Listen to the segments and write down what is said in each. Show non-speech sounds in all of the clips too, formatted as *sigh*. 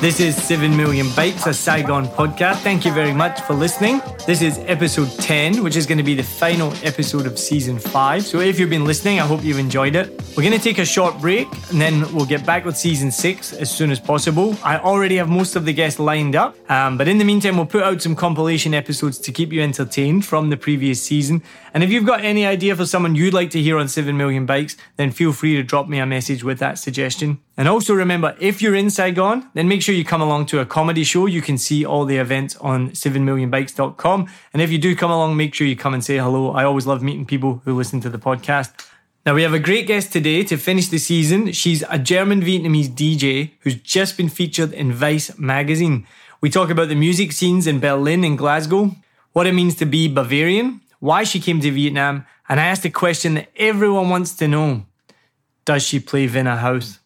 This is 7 Million Bikes, a Saigon podcast. Thank you very much for listening. This is episode 10, which is going to be the final episode of season 5. So if you've been listening, I hope you've enjoyed it. We're going to take a short break and then we'll get back with season 6 as soon as possible. I already have most of the guests lined up, um, but in the meantime, we'll put out some compilation episodes to keep you entertained from the previous season. And if you've got any idea for someone you'd like to hear on 7 Million Bikes, then feel free to drop me a message with that suggestion. And also remember, if you're in Saigon, then make sure you come along to a comedy show. You can see all the events on 7millionbikes.com. And if you do come along, make sure you come and say hello. I always love meeting people who listen to the podcast. Now, we have a great guest today to finish the season. She's a German Vietnamese DJ who's just been featured in Vice magazine. We talk about the music scenes in Berlin and Glasgow, what it means to be Bavarian, why she came to Vietnam, and I asked a question that everyone wants to know Does she play Vina House?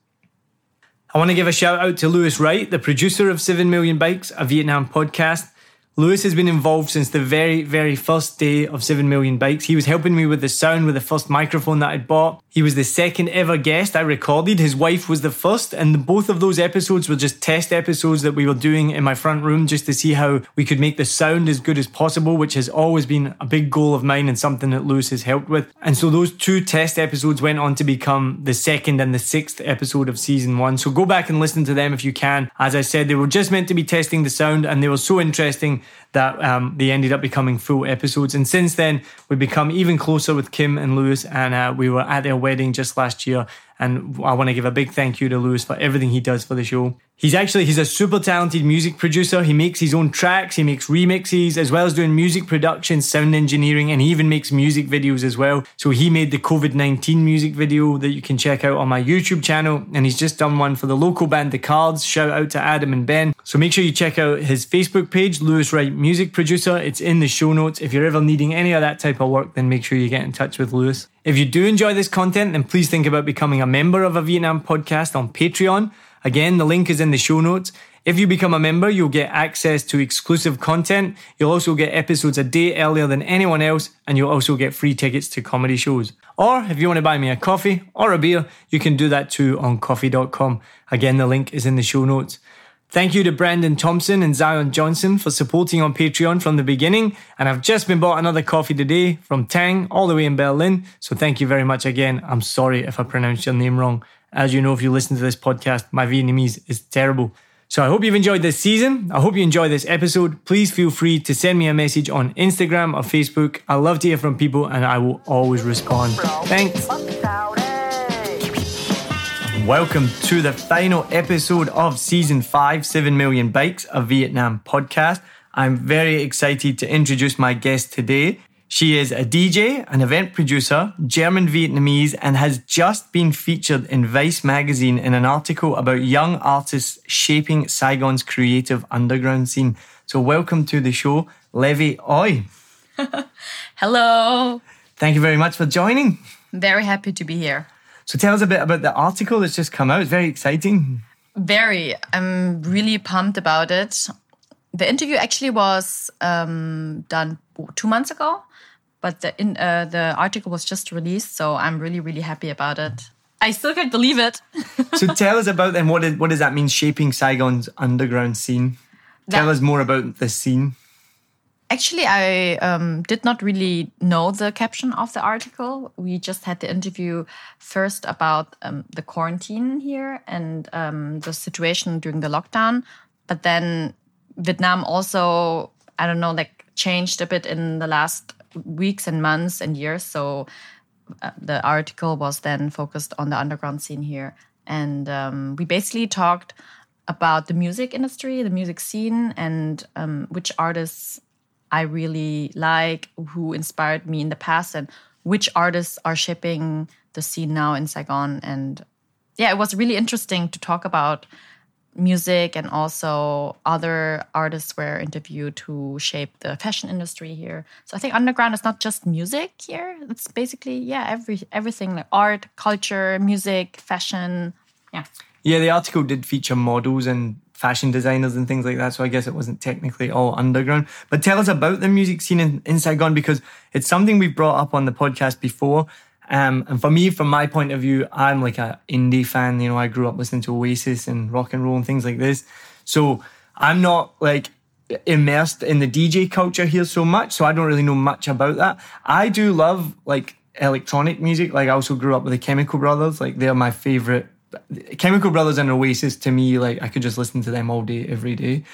I want to give a shout out to Lewis Wright, the producer of 7 Million Bikes, a Vietnam podcast. Lewis has been involved since the very, very first day of 7 Million Bikes. He was helping me with the sound with the first microphone that I'd bought. He was the second ever guest I recorded. His wife was the first, and both of those episodes were just test episodes that we were doing in my front room just to see how we could make the sound as good as possible, which has always been a big goal of mine and something that Lewis has helped with. And so those two test episodes went on to become the second and the sixth episode of season one. So go back and listen to them if you can. As I said, they were just meant to be testing the sound and they were so interesting that um, they ended up becoming full episodes. And since then, we've become even closer with Kim and Lewis, and uh, we were at their wedding just last year. And I want to give a big thank you to Lewis for everything he does for the show. He's actually he's a super talented music producer. He makes his own tracks, he makes remixes, as well as doing music production, sound engineering, and he even makes music videos as well. So he made the COVID nineteen music video that you can check out on my YouTube channel, and he's just done one for the local band The Cards. Shout out to Adam and Ben. So make sure you check out his Facebook page, Lewis Wright Music Producer. It's in the show notes. If you're ever needing any of that type of work, then make sure you get in touch with Lewis. If you do enjoy this content, then please think about becoming a member of a Vietnam podcast on Patreon. Again, the link is in the show notes. If you become a member, you'll get access to exclusive content. You'll also get episodes a day earlier than anyone else, and you'll also get free tickets to comedy shows. Or if you want to buy me a coffee or a beer, you can do that too on ko-fi.com. Again, the link is in the show notes. Thank you to Brandon Thompson and Zion Johnson for supporting on Patreon from the beginning. And I've just been bought another coffee today from Tang, all the way in Berlin. So thank you very much again. I'm sorry if I pronounced your name wrong. As you know, if you listen to this podcast, my Vietnamese is terrible. So I hope you've enjoyed this season. I hope you enjoy this episode. Please feel free to send me a message on Instagram or Facebook. I love to hear from people and I will always respond. Thanks. Welcome to the final episode of season five, 7 Million Bikes, a Vietnam podcast. I'm very excited to introduce my guest today. She is a DJ, an event producer, German Vietnamese, and has just been featured in Vice magazine in an article about young artists shaping Saigon's creative underground scene. So, welcome to the show, Levi Oi. *laughs* Hello. Thank you very much for joining. Very happy to be here. So, tell us a bit about the article that's just come out. It's very exciting. Very. I'm really pumped about it. The interview actually was um, done two months ago, but the in, uh, the article was just released, so I'm really really happy about it. I still can't believe it. *laughs* so tell us about what, is, what does that mean shaping Saigon's underground scene? That, tell us more about the scene. Actually, I um, did not really know the caption of the article. We just had the interview first about um, the quarantine here and um, the situation during the lockdown. But then Vietnam also, I don't know, like changed a bit in the last weeks and months and years. So uh, the article was then focused on the underground scene here. And um, we basically talked about the music industry, the music scene, and um, which artists I really like, who inspired me in the past, and which artists are shaping the scene now in Saigon. And yeah, it was really interesting to talk about music and also other artists were interviewed who shape the fashion industry here. So I think underground is not just music here. It's basically yeah, every everything like art, culture, music, fashion. Yeah. Yeah, the article did feature models and fashion designers and things like that. So I guess it wasn't technically all underground. But tell us about the music scene in, in Saigon because it's something we've brought up on the podcast before. Um, and for me, from my point of view, I'm like an indie fan. You know, I grew up listening to Oasis and rock and roll and things like this. So I'm not like immersed in the DJ culture here so much, so I don't really know much about that. I do love like electronic music. Like I also grew up with the Chemical Brothers. Like they're my favorite. Chemical Brothers and Oasis to me, like I could just listen to them all day, every day.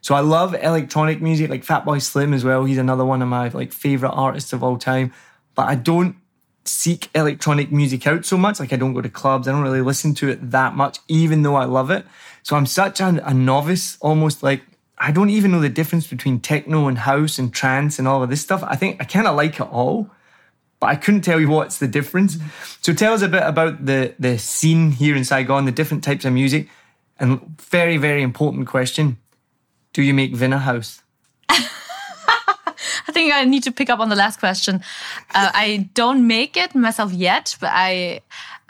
So I love electronic music, like Fatboy Slim as well. He's another one of my like favorite artists of all time. But I don't seek electronic music out so much. Like I don't go to clubs. I don't really listen to it that much, even though I love it. So I'm such a, a novice, almost like I don't even know the difference between techno and house and trance and all of this stuff. I think I kind of like it all, but I couldn't tell you what's the difference. So tell us a bit about the the scene here in Saigon, the different types of music, and very very important question: Do you make Vina house? I think I need to pick up on the last question. Uh, I don't make it myself yet, but I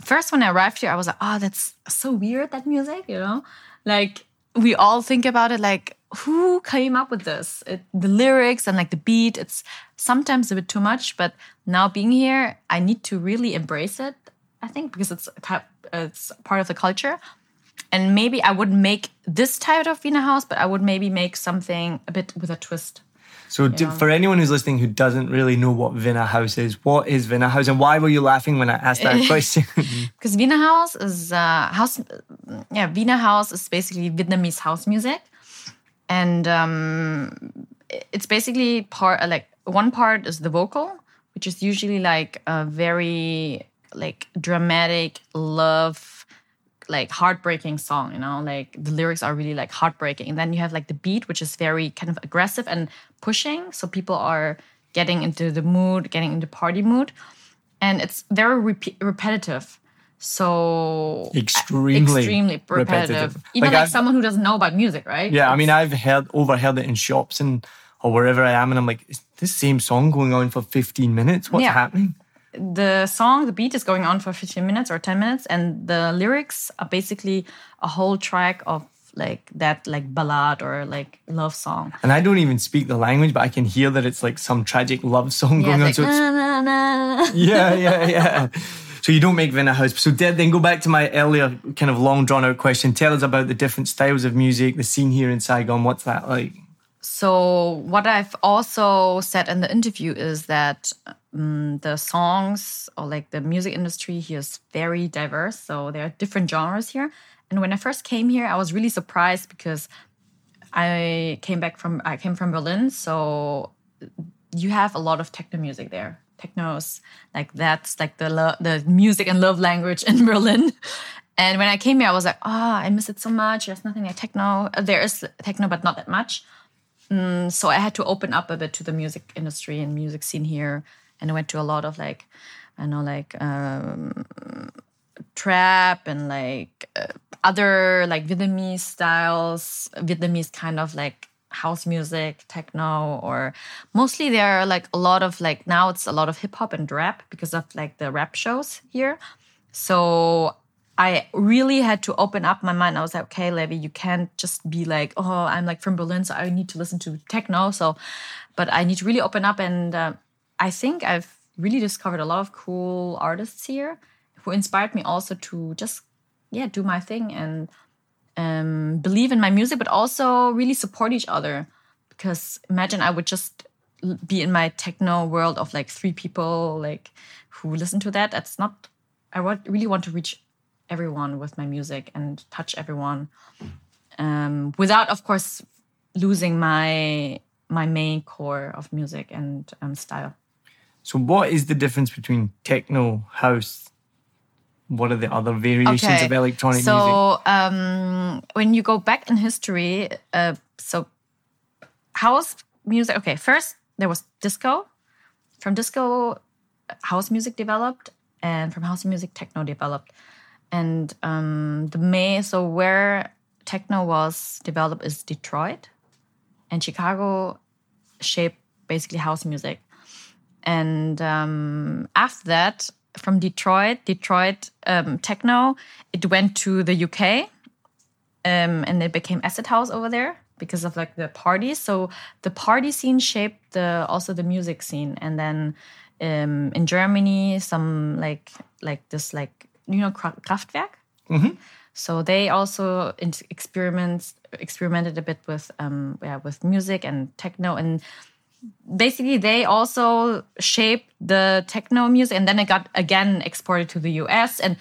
first when I arrived here, I was like, oh, that's so weird that music, you know, like we all think about it like who came up with this? It, the lyrics and like the beat, it's sometimes a bit too much. But now being here, I need to really embrace it. I think because it's it's part of the culture, and maybe I wouldn't make this type of Vina house, but I would maybe make something a bit with a twist. So, do, for anyone who's listening who doesn't really know what Vina House is, what is Vina House, and why were you laughing when I asked that *laughs* question? *laughs* Because Vina House is uh, house, yeah, Vina House is basically Vietnamese house music, and um, it's basically part uh, like one part is the vocal, which is usually like a very like dramatic love like heartbreaking song you know? Like the lyrics are really like heartbreaking. And then you have like the beat which is very kind of aggressive and pushing so people are getting into the mood getting into party mood and it's very rep- repetitive so uh, extremely, extremely repetitive. repetitive. Even like, like someone who doesn't know about music, right? Yeah, it's, I mean, I've heard overheard it in shops and or wherever I am, and I'm like, is this same song going on for 15 minutes? What's yeah. happening? The song, the beat is going on for 15 minutes or 10 minutes, and the lyrics are basically a whole track of like that like ballad or like love song. And I don't even speak the language, but I can hear that it's like some tragic love song yeah, going on. Like, so it's, na, na, na. yeah, yeah, *laughs* yeah. So you don't make Vina House. So then go back to my earlier kind of long drawn out question. Tell us about the different styles of music, the scene here in Saigon. What's that like? So what I've also said in the interview is that um, the songs or like the music industry here is very diverse. So there are different genres here. And when I first came here, I was really surprised because I came back from I came from Berlin, so you have a lot of techno music there technos like that's like the lo- the music and love language in *laughs* berlin. And when i came here i was like oh i miss it so much. There's nothing like techno. There is techno but not that much. Mm, so i had to open up a bit to the music industry and music scene here. And i went to a lot of like i know like um, trap and like uh, other like vietnamese styles vietnamese kind of like house music, techno, or mostly there are like a lot of like now it's a lot of hip hop and rap because of like the rap shows here. So I really had to open up my mind. I was like, okay, Levi, you can't just be like, oh, I'm like from Berlin, so I need to listen to techno. So, but I need to really open up. And uh, I think I've really discovered a lot of cool artists here who inspired me also to just, yeah, do my thing and um, believe in my music, but also really support each other. Because imagine I would just be in my techno world of like three people like who listen to that. That's not. I really want to reach everyone with my music and touch everyone, um, without, of course, losing my my main core of music and um, style. So, what is the difference between techno, house, what are the other variations okay. of electronic so, music? So, um, when you go back in history, uh, so house music, okay, first there was disco. From disco, house music developed, and from house music, techno developed. And um, the May, so where techno was developed is Detroit, and Chicago shaped basically house music. And um, after that, from Detroit, Detroit um, techno. It went to the UK, um, and it became acid house over there because of like the parties. So the party scene shaped the also the music scene, and then um, in Germany, some like like this like you know Kraftwerk. Mm-hmm. So they also experiments experimented a bit with um, yeah with music and techno and basically they also shaped the techno music and then it got again exported to the US and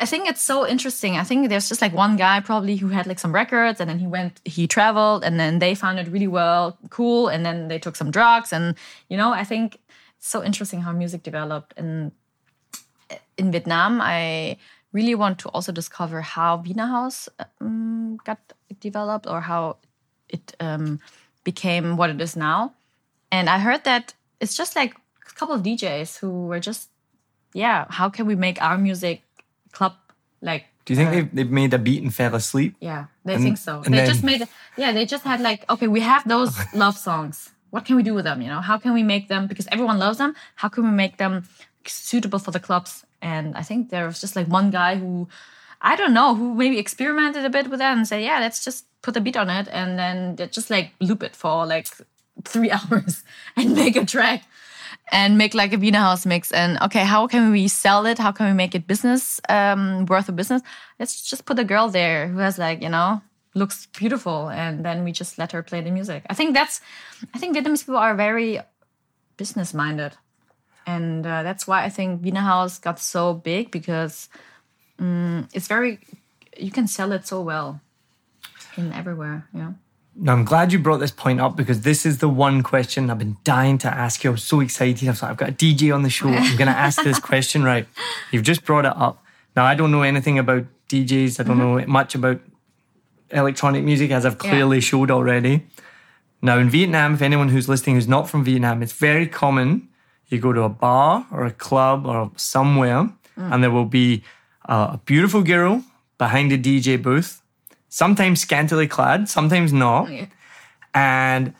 I think it's so interesting. I think there's just like one guy probably who had like some records and then he went he traveled and then they found it really well cool and then they took some drugs. And you know I think it's so interesting how music developed and in Vietnam. I really want to also discover how Vina House um, got developed or how it um, became what it is now and I heard that it's just like a couple of DJs who were just, yeah, how can we make our music club like? Do you think uh, they've, they've made a beat and fell asleep? Yeah, they And- think so. They just made, yeah, they just had like, okay, we have those *laughs* love songs. What can we do with them? You know, how can we make them because everyone loves them? How can we make them suitable for the clubs? And I think there was just like one guy who, I don't know, who maybe experimented a bit with that and said, yeah, let's just put a beat on it and then just like loop it for like three *laughs* hours and make a track and make like a Vina House mix. And okay, how can we sell it? How can we make it business um, worth of business? Let's just put a girl there who has like you know looks beautiful, and then we just let her play the music. I think that's I think Vietnamese people are very business minded, and uh, that's why I think Vina House got so big because um, it's very you can sell it so well in everywhere. Know. Now, I'm glad you brought this point up because this is the one question I've been dying to ask you. I was so excited. I was like, I've got a DJ on the show. I'm going to ask this *laughs* question right. You've just brought it up. Now, I don't know anything about DJs. I don't know much about electronic music, as I've Yeah. clearly showed already. Now, in Vietnam, if anyone who's listening who's not from Vietnam, it's very common. You go to a bar or a club or somewhere, and there will be uh, a beautiful girl behind a DJ booth, sometimes scantily clad, sometimes not. Yeah. And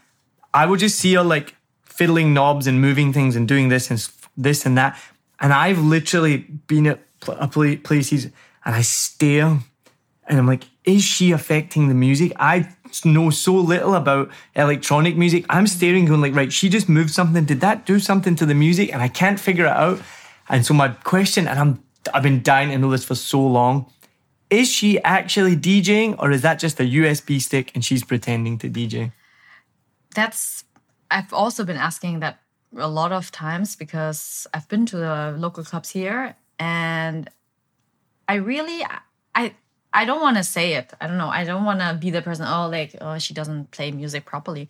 I would just see her like fiddling knobs and moving things and doing this and this and that. And I've literally been at pl- places and I stare and I'm like, is she affecting the music? I know so little about electronic music. I'm staring, going like, right, she just moved something. Did that do something to the music? And I can't figure it out. And so my question, and I'm I've been dying to know this for so long. Is she actually DJing or is that just a USB stick and she's pretending to DJ? that's I've also been asking that a lot of times because I've been to the local clubs here and I really I I don't want to say it. I don't know. I don't want to be the person oh like oh she doesn't play music properly.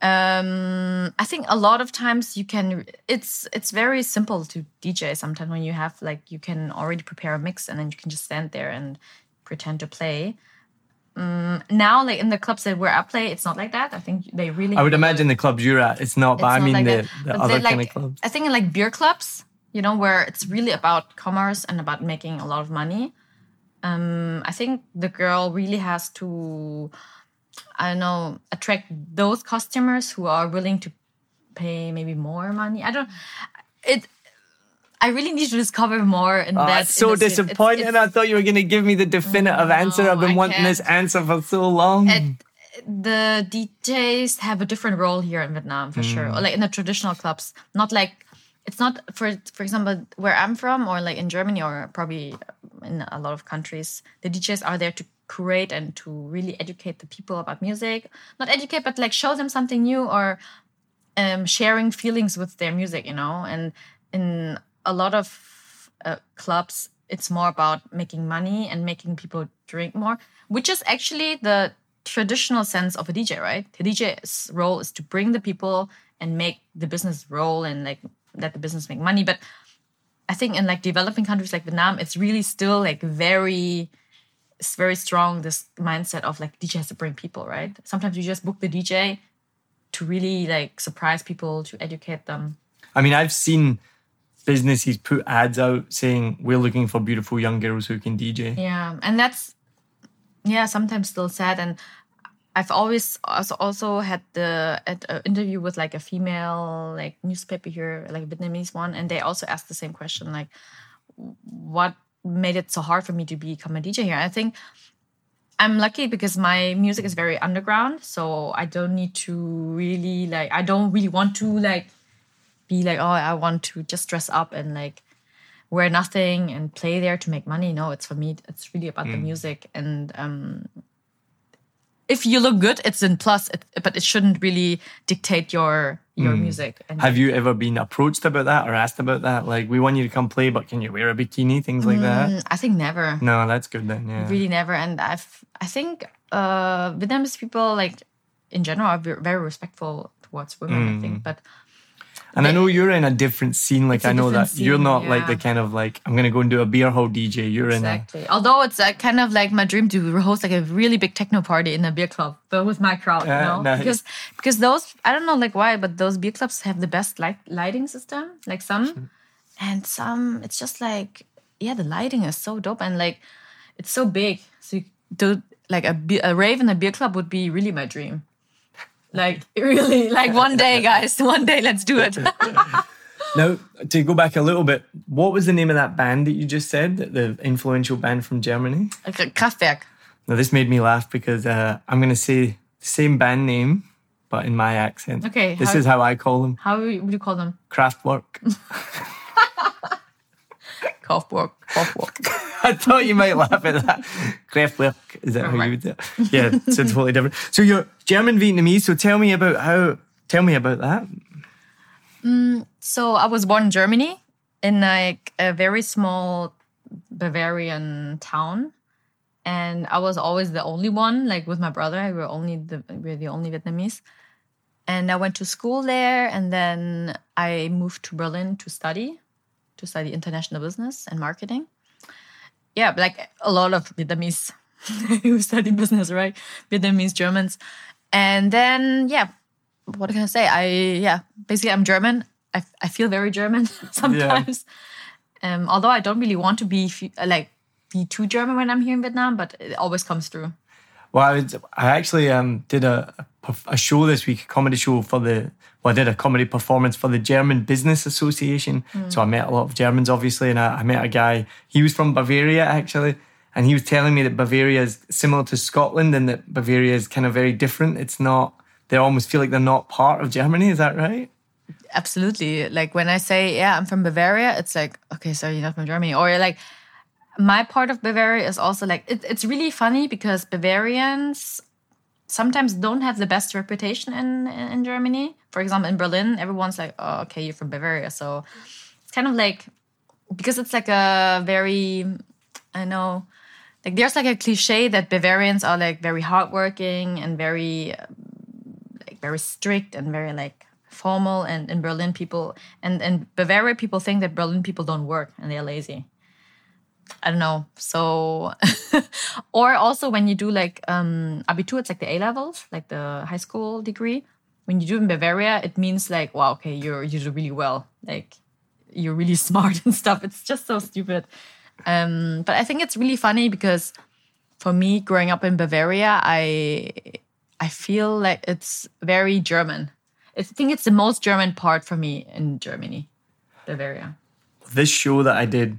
Um I think a lot of times you can it's it's very simple to DJ sometimes when you have like you can already prepare a mix and then you can just stand there and pretend to play. Um, now like in the clubs that where I play it's not like that. I think they really I would imagine the clubs you're at, it's not, but it's I not mean like the, the other like, kind of clubs. I think in like beer clubs, you know, where it's really about commerce and about making a lot of money. Um, I think the girl really has to, I don't know, attract those customers who are willing to pay maybe more money. I don't. It. I really need to discover more in Oh, that. it's so industry. It's- disappointing. it's- I thought you were going to give me the definitive answer. I've been I wanting this can't. answer for so long. it, the DJs have a different role here in Vietnam for sure. Or like in the traditional clubs, not like it's not for for example where I'm from or like in Germany or probably in a lot of countries. The DJs are there to curate and to really educate the people about music. Not educate, but like show them something new or um, sharing feelings with their music. You know, and in a lot of uh, clubs it's more about making money and making people drink more which is actually the traditional sense of a dj right the dj's role is to bring the people and make the business roll and like let the business make money but i think in like developing countries like vietnam it's really still like very it's very strong this mindset of like dj has to bring people right sometimes you just book the dj to really like surprise people to educate them I mean, I've seen businesses put ads out saying we're looking for beautiful young girls who can DJ. Yeah, and that's yeah sometimes still sad. And I've always also had the at an interview with like a female like newspaper here, like a Vietnamese one, and they also asked the same question, like what made it so hard for me to become a DJ here. I think I'm lucky because my music is very underground, so I don't need to really like I don't really want to like be like oh I want to just dress up and like wear nothing and play there to make money. No, it's for me. It's really about the music and. um if you look good, it's in plus, it, but it shouldn't really dictate your your music. And Have you ever been approached about that or asked about that? Like, we want you to come play, but can you wear a bikini? Things like that. Mm, I think never. No, that's good then. Yeah. really never and i've i think uh vietnamese people like in general are very respectful towards women i think but And I know you're in a different scene. Like I know that different you're scene, not like the kind of like I'm gonna go and do a beer hall DJ. You're in a exactly although it's uh, kind of like my dream to host like a really big techno party in a beer club but with my crowd Yeah, you know nice. because because those i don't know like why but those beer clubs have the best light lighting system like some and some it's just like yeah the lighting is so dope and like it's so big so you do like a, a rave in a beer club would be really my dream like *laughs* really like one day *laughs* guys one day let's do it Now, to go back a little bit, what was the name of that band that you just said, the- the influential band from Germany? Kraftwerk Now, this made me laugh because uh, I'm going to say the same band name, but in my accent. Okay, This how- is how I call them how would you call them Kraftwerk. *laughs* Kraftwerk Kraftwerk *laughs* I thought you might laugh at that. Kraftwerk. Is that how you would do it? Yeah, so totally different. So you're German Vietnamese. So tell me about how, tell me about that. Mm, so I was born in Germany in like a very small Bavarian town. And I was always the only one, like with my brother, we were only the we were the only Vietnamese. And I went to school there and then I moved to Berlin to study, to study international business and marketing. Yeah, like a lot of Vietnamese *laughs* who study business, right? Vietnamese, Germans. And then yeah, what can I say? I yeah, basically I'm German. I, I feel very German *laughs* sometimes. Um, although I don't really want to be like be too German when I'm here in Vietnam, but it always comes through. Well, I, was, I actually um, did a, a show this week, a comedy show for the. Well, I did a comedy performance for the German Business Association. So I met a lot of Germans, obviously, and I, I met a guy. He was from Bavaria, actually, and he was telling me that Bavaria is similar to Scotland, and that Bavaria is kind of very different. It's not. They almost feel like they're not part of Germany. Is that right? Absolutely. Like when I say, yeah, I'm from Bavaria, it's like, okay, so you're not from Germany. Or you're like my part of Bavaria is also like, it, it's really funny because Bavarians sometimes don't have the best reputation in, in Germany. For example, in Berlin, everyone's like, oh, okay, you're from Bavaria. So it's kind of like, because it's like a very, I know, like there's like a cliche that Bavarians are like very hardworking and very like very strict and very like formal and in Berlin people and and Bavaria people think that Berlin people don't work and they're lazy. I don't know. So *laughs* or also when you do like um Abitur, it's like the A levels, like the high school degree. When you do in Bavaria, it means like, wow, okay, you're you do really well. Like you're really *laughs* smart and stuff. It's just so stupid. Um, but I think it's really funny because for me, growing up in Bavaria, I I feel like it's very German. I think it's the most German part for me in Germany, Bavaria. this show that I did,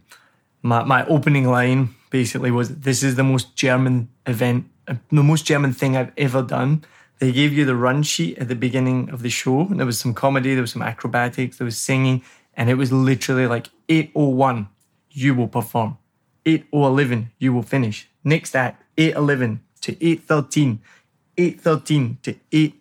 my, my opening line basically was this is the most German event, the most German thing I've ever done. They gave you the run sheet at the beginning of the show, and there was some comedy, there was some acrobatics, there was singing, and it was literally like 801, you will perform. 8011, you will finish. Next act, 811 to 813, 813 to 80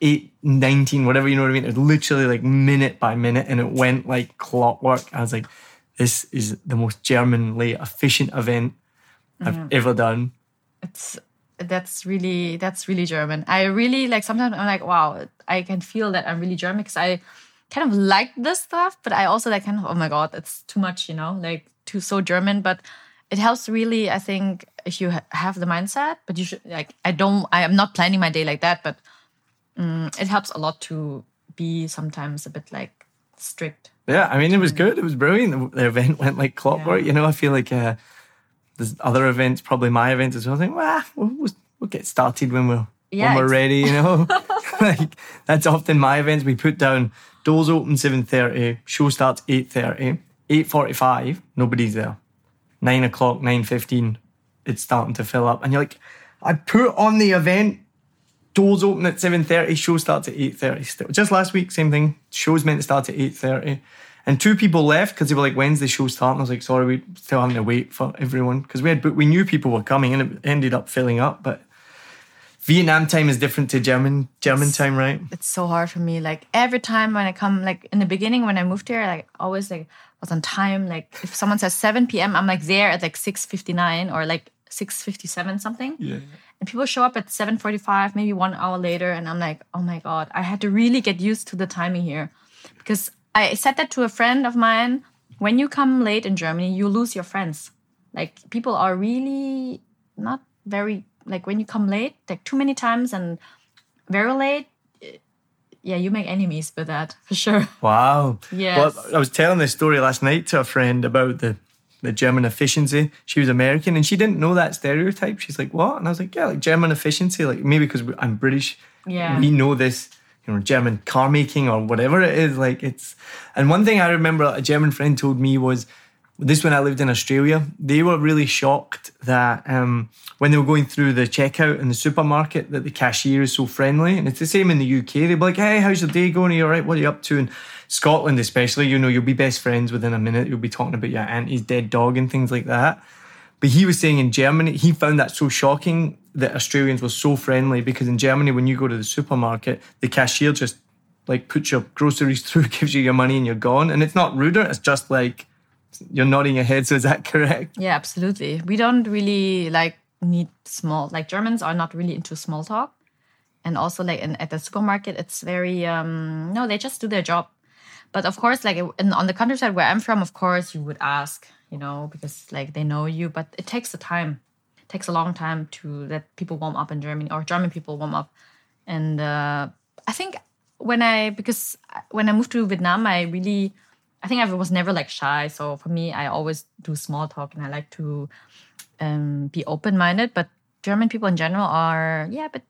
eight nineteen, whatever you know what I mean. It was literally like minute by minute, and it went like clockwork. I was like, this is the most Germanly efficient event I've ever done. It's that's really that's really German. I really like sometimes I'm like, wow, I can feel that I'm really German because I kind of like this stuff, but I also like kind of oh my god, it's too much, you know, like too so German. But it helps really, I think, if you ha- have the mindset. But you should like I don't I am not planning my day like that, but um, it helps a lot to be sometimes a bit like strict. Yeah, I mean, it was good. It was brilliant. The, event went like clockwork. Yeah. You know, I feel like uh, there's other events, probably my events as well. I think, well, we'll, we'll, get started when we're Yeah, when we're ready. You know, *laughs* *laughs* like that's often my events. We put down doors open seven thirty, show starts eight thirty, eight forty five. Nobody's there. Nine o'clock, nine fifteen. It's starting to fill up, and you're like, I put on the event. Doors open at seven thirty. Show starts at eight thirty. Still, just last week, same thing. Show's meant to start at eight thirty, And two people left because they were like, "When's the show starting?" I was like, "Sorry, we still having to wait for everyone because we had, but we knew people were coming, and it ended up filling up. But Vietnam time is different to German German time, right? It's so hard for me. Like every time when I come, like in the beginning when I moved here, like always like was on time. Like if someone says seven p.m., I'm like there at like six fifty nine or like six fifty seven something. Yeah. And people show up at seven forty five, maybe one hour later, and I'm like, oh my god, I had to really get used to the timing here, because I said that to a friend of mine. When you come late in Germany, you lose your friends. Like people are really not very like when you come late, like too many times and very late. Eh, yeah, you make enemies with that for sure. Wow. *laughs* Yeah. Well, I was telling this story last night to a friend about the the German efficiency. She was American and she didn't know that stereotype. She's like, "What?" And I was like, "Yeah, like German efficiency. Like maybe because I'm British, Yeah. we know this." You know, German car making or whatever it is. Like it's, and one thing I remember a German friend told me was this when I lived in Australia. They were really shocked that um, when they were going through the checkout in the supermarket, that the cashier is so friendly. And it's the same in the UK. They'd be like, "Hey, how's your day going? Are you all right? What are you up to?" And Scotland, especially, you know, you'll be best friends within a minute. You'll be talking about your auntie's dead dog and things like that. But he was saying in Germany, he found that so shocking that Australians were so friendly because in Germany, when you go to the supermarket, the cashier just like puts your groceries *laughs* through, gives you your money, and you're gone. And it's not ruder. It's just like you're nodding your head. So is that *laughs* correct? Yeah, absolutely. We don't really like need small like Germans are not really into small talk. And also like in, at the supermarket it's very um no, they just do their job. But of course like in, on the countryside where I'm from, of course you would ask, you know, because like they know you, but it takes a time. It takes a long time to let people warm up in Germany or German people warm up. And uh I think when I because when I moved to Vietnam, I really I think I was never like shy. So for me, I always do small talk and I like to um, be open minded. But German people in general are, yeah, but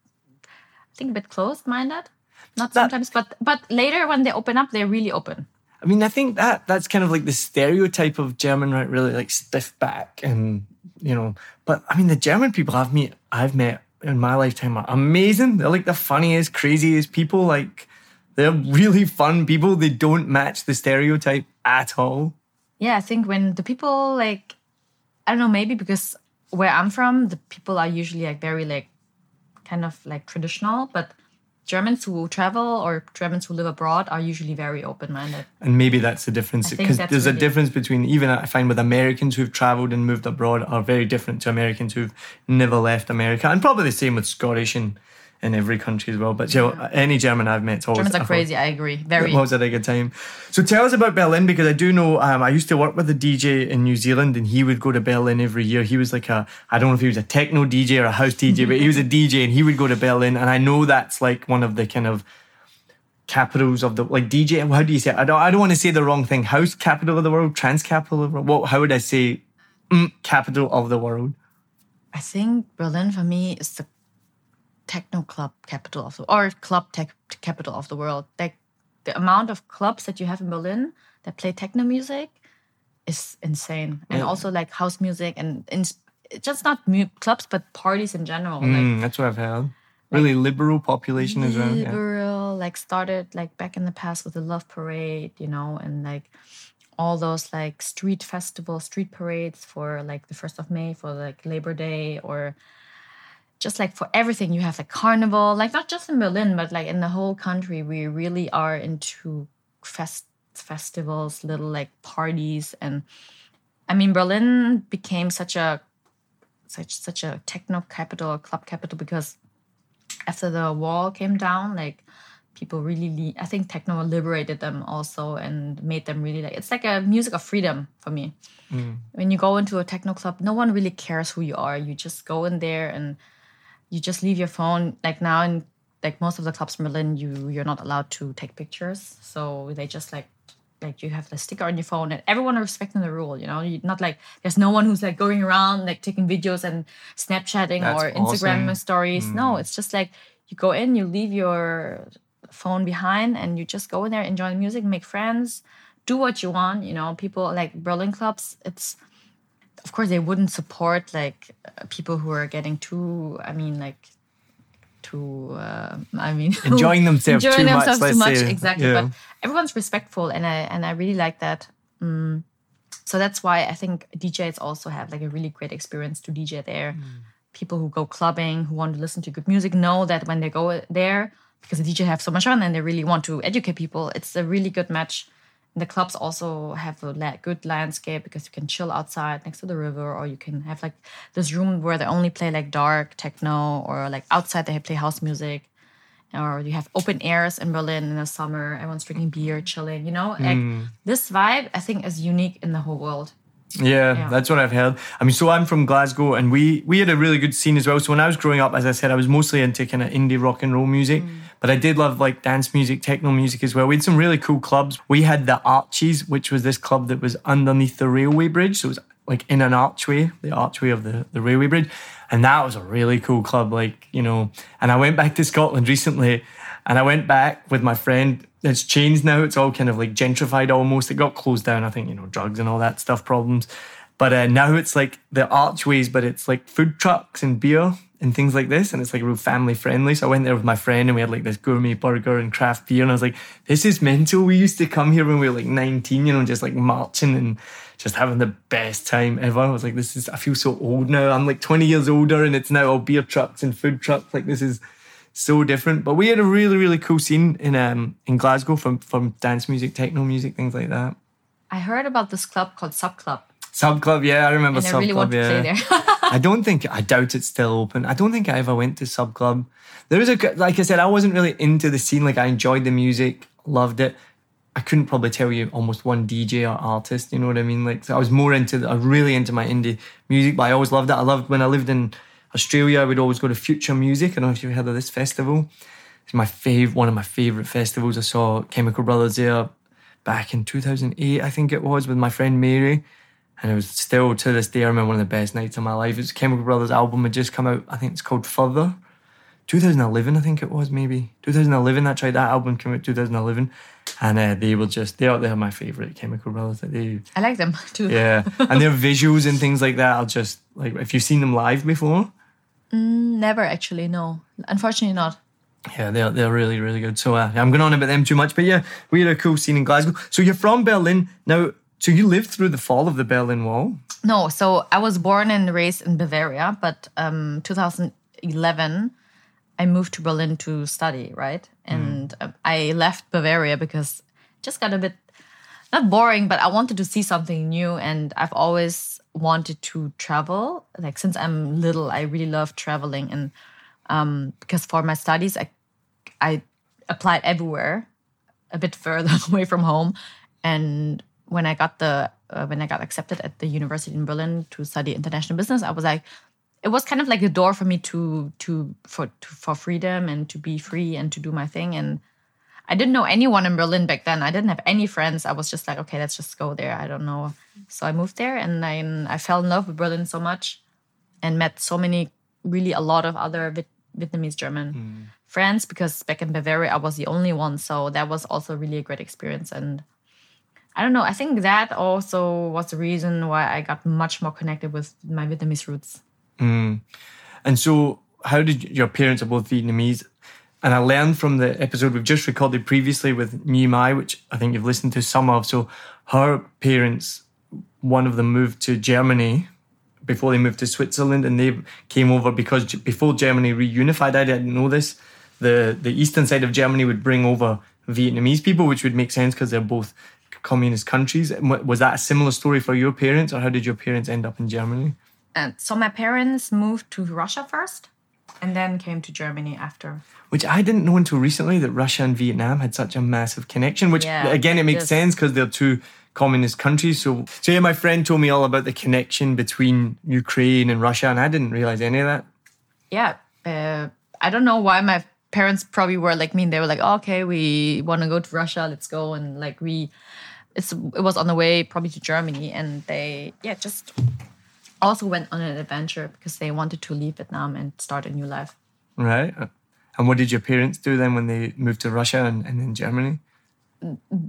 I think a bit closed minded. Not That- sometimes, but but later when they open up, they're really open. I mean, I think that that's kind of like the stereotype of German, right? Really like stiff back and you know. But I mean, the German people I've met, I've met in my lifetime are amazing. They're like the funniest, craziest people. Like they're really fun people. They don't match the stereotype at all. Yeah, I think when the people like, I don't know, maybe because where I'm from, the people are usually like very like, kind of like traditional, but. Germans who travel or Germans who live abroad are usually very open minded. And maybe that's the difference because there's a difference between even I find with Americans who've traveled and moved abroad are very different to Americans who've never left America, and probably the same with Scottish and in every country as well. But you know, any German I've met, always Germans are I thought- crazy, I agree. Very. It was a good time. So tell us about Berlin because I do know um, I used to work with a DJ in New Zealand and he would go to Berlin every year. He was like a, I don't know if he was a techno DJ or a house DJ, but he was a DJ and he would go to Berlin. And I know that's like one of the kind of capitals of the, like DJ, how do you say it? I don't, I don't want to say the wrong thing. House capital of the world, trance capital of the world. What, how would I say mm, capital of the world? I think Berlin for me is the techno club capital of the or club tech capital of the world. Like the amount of clubs that you have in Berlin that play techno music is insane, and Yeah. also like house music and in, just not mu- clubs but parties in general. Like Mm, that's what I've heard. Really liberal population as well. Yeah. liberal, like started like back in the past with the Love Parade, you know, and like all those like street festivals, street parades for like the first of May for like Labor Day or just like for everything you have like carnival, like not just in Berlin, but like in the whole country, we really are into fest festivals, little like parties, and I mean Berlin became such a such such a techno capital, club capital because after the wall came down, like people really, le- I think techno liberated them also and made them really like it's like a music of freedom for me. Mm. When you go into a techno club, no one really cares who you are. You just go in there and you just leave your phone. Like now in like most of the clubs in Berlin, you you're not allowed to take pictures, so they just like like you have the sticker on your phone and everyone respecting the rule you know you're not like there's no one who's like going around like taking videos and snapchatting That's or instagram awesome. stories no mm. it's just like you go in you leave your phone behind and you just go in there enjoy the music make friends do what you want you know people like berlin clubs it's of course they wouldn't support like uh, people who are getting too i mean like too. Uh, I mean, *laughs* Enjoying themselves enjoying too much, themselves let's too much. say. Exactly, Yeah. but everyone's respectful, and I and I really like that. Mm. So that's why I think DJs also have like a really great experience to DJ there. Mm. People who go clubbing, who want to listen to good music, know that when they go there, because the DJ have so much fun and they really want to educate people, it's a really good match. And the clubs also have a good landscape because you can chill outside next to the river, or you can have like this room where they only play like dark techno, or like outside they play house music or you have open airs in Berlin in the summer. Everyone's drinking beer, chilling. You know, like mm. this vibe, I think, is unique in the whole world. Yeah, Yeah. that's what I've heard. I mean, so I'm from Glasgow, and we we had a really good scene as well. So when I was growing up, as I said, I was mostly into kind of indie rock and roll music, mm. but I did love like dance music, techno music as well. We had some really cool clubs. We had the Arches, which was this club that was underneath the railway bridge, so it was like in an archway, the archway of the the railway bridge, and that was a really cool club. Like you know, and I went back to Scotland recently, and I went back with my friend. It's changed now. It's all kind of like gentrified almost. It got closed down, I think, you know, drugs and all that stuff problems. But uh, now it's like the archways, but it's like food trucks and beer and things like this. And it's like real family friendly. So I went there with my friend and we had like this gourmet burger and craft beer. And I was like, this is mental. We used to come here when we were like 19, you know, just like marching and just having the best time ever. I was like, this is, I feel so old now. I'm like 20 years older and it's now all beer trucks and food trucks. Like this is so different. But we had a really, really cool scene in um in Glasgow from from dance music, techno music, things like that. I heard about this club called Sub Club, Sub Club, yeah, I remember and I Sub really Club. want to yeah, play there. *laughs* I don't think I doubt it's still open. I don't think I ever went to Sub Club. There was a like I said, I wasn't really into the scene. Like I enjoyed the music, loved it. I couldn't probably tell you almost one DJ or artist. You know what I mean? Like so I was more into, the, I was really into my indie music, but I always loved it. I loved when I lived in Australia. we'd always go to Future Music. I don't know if you've heard of this festival. It's my favorite, one of my favorite festivals. I saw Chemical Brothers there back in 2008, I think it was, with my friend Mary. And it was still to this day, I remember one of the best nights of my life. It's Chemical Brothers album had just come out. I think it's called Further. 2011, I think it was maybe 2011. That's right. That album came out 2011, and uh, they were just they're they're my favorite Chemical Brothers. They I like them too. yeah, and their visuals and things like that are just like if you've seen them live before, Never actually, no. Unfortunately, not. yeah, they're they're really really good. So uh, I'm going on about them too much, but yeah, we had a cool scene in Glasgow. So you're from Berlin now. So you lived through the fall of the Berlin Wall. No, so I was born and raised in Bavaria, but um, 2011, I moved to Berlin to study, right? And um, I left Bavaria because just got a bit not boring, but I wanted to see something new, and I've always wanted to travel. Like since I'm little, I really love traveling, and um, because for my studies, I I applied everywhere, a bit *laughs* further away from home, and when I got the uh, when I got accepted at the university in Berlin to study international business, I was like, it was kind of like a door for me to to for to, for freedom and to be free and to do my thing. And I didn't know anyone in Berlin back then. I didn't have any friends. I was just like, okay, let's just go there. I don't know. So I moved there, and then I fell in love with Berlin so much, and met so many, really a lot of other Viet- Vietnamese German hmm. friends because back in Bavaria I was the only one. So that was also really a great experience and. I don't know. I think that also was the reason why I got much more connected with my Vietnamese roots. Hmm. And so, how did your parents are both Vietnamese? And I learned from the episode we've just recorded previously with Mai, which I think you've listened to some of. So, her parents, one of them moved to Germany before they moved to Switzerland, and they came over because before Germany reunified, I didn't know this. The the eastern side of Germany would bring over Vietnamese people, which would make sense because they're both communist countries. Was that a similar story for your parents, or how did your parents end up in Germany? And so my parents moved to Russia first and then came to Germany after. which I didn't know until recently that Russia and Vietnam had such a massive connection. Which Yeah, again, it makes yes. sense because they're two communist countries. So, so yeah, my friend told me all about the connection between Ukraine and Russia, and I didn't realize any of that. Yeah. Uh, I don't know why my parents probably were like me. and They were like, oh, okay, we want to go to Russia. Let's go. And like we, it's it was on the way probably to Germany. And they, yeah, just also went on an adventure because they wanted to leave Vietnam and start a new life. Right. And what did your parents do then when they moved to Russia and, and then Germany?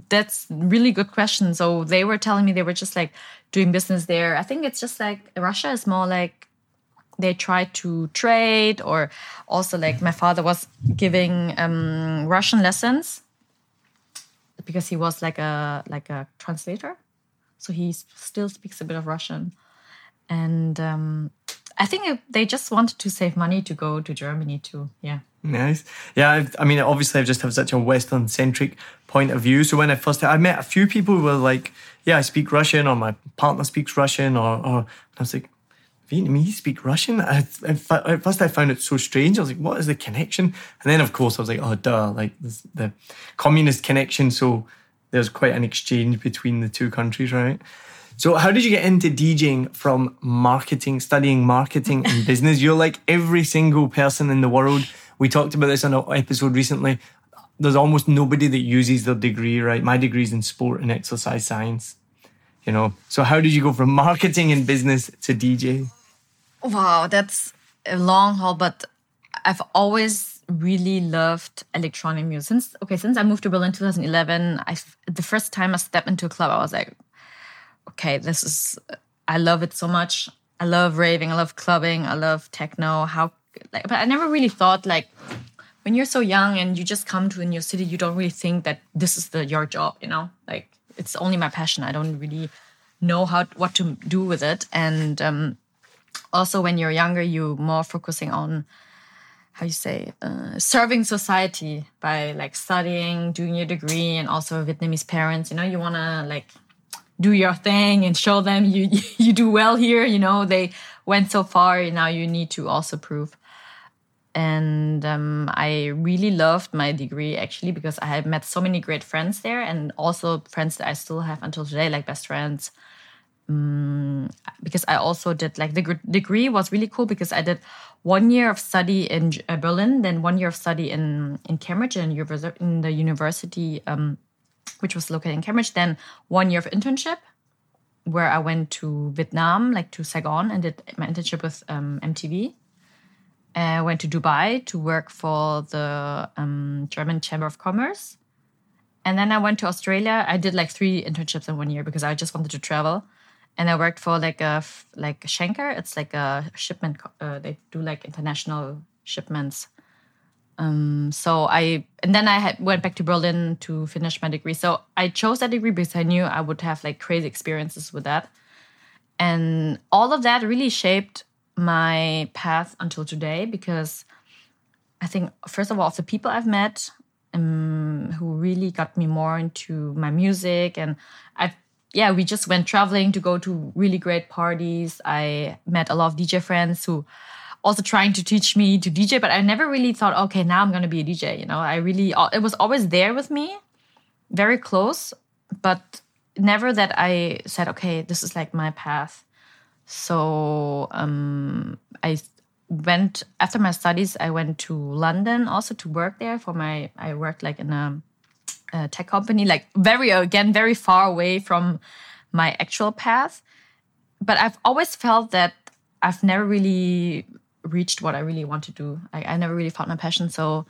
that's really good question. So they were telling me they were just like doing business there. I think it's just like Russia is more like they tried to trade or also like my father was giving um, Russian lessons because he was like a like a translator, so he still speaks a bit of Russian, and um, I think they just wanted to save money to go to Germany too. Yeah. Nice. Yeah, I've, I mean, obviously, I just have such a Western centric point of view. So when I first, I met a few people who were like, "Yeah, I speak Russian," or "My partner speaks Russian," or, or I was like, "Vietnamese speak Russian." I, at first, I found it so strange. I was like, "What is the connection?" And then, of course, I was like, "Oh, duh!" Like the communist connection. So there's quite an exchange between the two countries, right? So how did you get into DJing from marketing, studying marketing and *laughs* business? You're like every single person in the world. We talked about this on an episode recently. There's almost nobody that uses their degree, right? My degree's in sport and exercise science. You know. So how did you go from marketing and business to DJ? Wow, that's a long haul, but I've always really loved electronic music. Since okay, since I moved to Berlin 2011, I the first time I stepped into a club, I was like, okay, this is I love it so much. I love raving, I love clubbing, I love techno. How like but I never really thought like when you're so young and you just come to a new city, you don't really think that this is the your job, you know? Like it's only my passion. I don't really know how what to do with it. And um also when you're younger you're more focusing on how you say uh, serving society by like studying doing your degree and also vietnamese parents you know you want to like do your thing and show them you *laughs* you do well here you know they went so far now you need to also prove. And um, i really loved my degree actually because i have met so many great friends there and also friends that i still have until today like best friends. Because I also did like the gr- degree was really cool because I did one year of study in uh, Berlin, then one year of study in in Cambridge in, in the university, um, which was located in Cambridge. Then one year of internship, where I went to Vietnam, like to Saigon, and did my internship with um, MTV. I went to Dubai to work for the um, German Chamber of Commerce. And then I went to Australia. I did like three internships in one year because I just wanted to travel and I worked for like a like Schenker. It's like a shipment. Uh, they do like international shipments. Um, so I and then I had, went back to Berlin to finish my degree. So I chose that degree because I knew I would have like crazy experiences with that, and all of that really shaped my path until today. Because I think first of all, the people I've met, um, who really got me more into my music and I've yeah, we just went traveling to go to really great parties. I met a lot of DJ friends who also trying to teach me to DJ, but I never really thought, okay, now I'm gonna be a DJ. You know, I really it was always there with me, very close, but never that I said, okay, this is like my path. So um, I went after my studies. I went to London also to work there for my. I worked like in a a tech company, like very again very far away from my actual path. But I've always felt that I've never really reached what I really want to do. I, I never really found my passion. So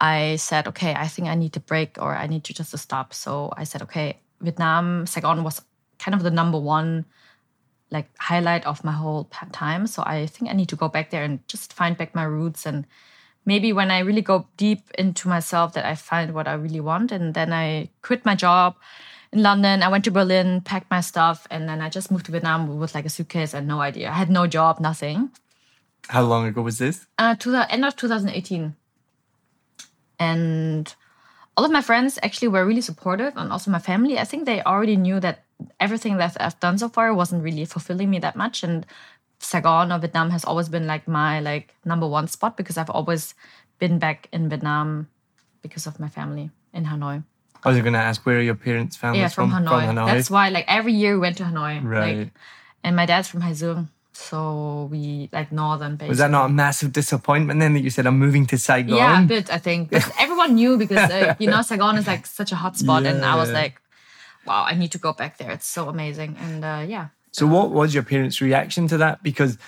I said, okay, I think I need to break or I need to just stop. So I said, okay, Vietnam, Saigon was kind of the number one like highlight of my whole time. So I think I need to go back there and just find back my roots and maybe when I really go deep into myself that I find what I really want. And then I quit my job in London. I went to Berlin, packed my stuff, and then I just moved to Vietnam with like a suitcase and no idea. I had no job, nothing. How long ago was this? Uh, to the end of 2018. And all of my friends actually were really supportive, and also my family. I think they already knew that everything that I've done so far wasn't really fulfilling me that much, and Saigon or Vietnam has always been like my like number one spot because I've always been back in Vietnam because of my family in Hanoi. I was going to ask where are your parents' family Yeah, from, Hanoi. From Hanoi. That's why like every year we went to Hanoi. Right. Like, and my dad's from Hai Dương, so we like northern basically. was that not a massive disappointment then that you said I'm moving to Saigon? Yeah, a bit. I think *laughs* everyone knew because uh, you know Saigon is like such a hot spot, and I was like, wow, I need to go back there. It's so amazing, and uh, yeah. So, what was your parents' reaction to that? Because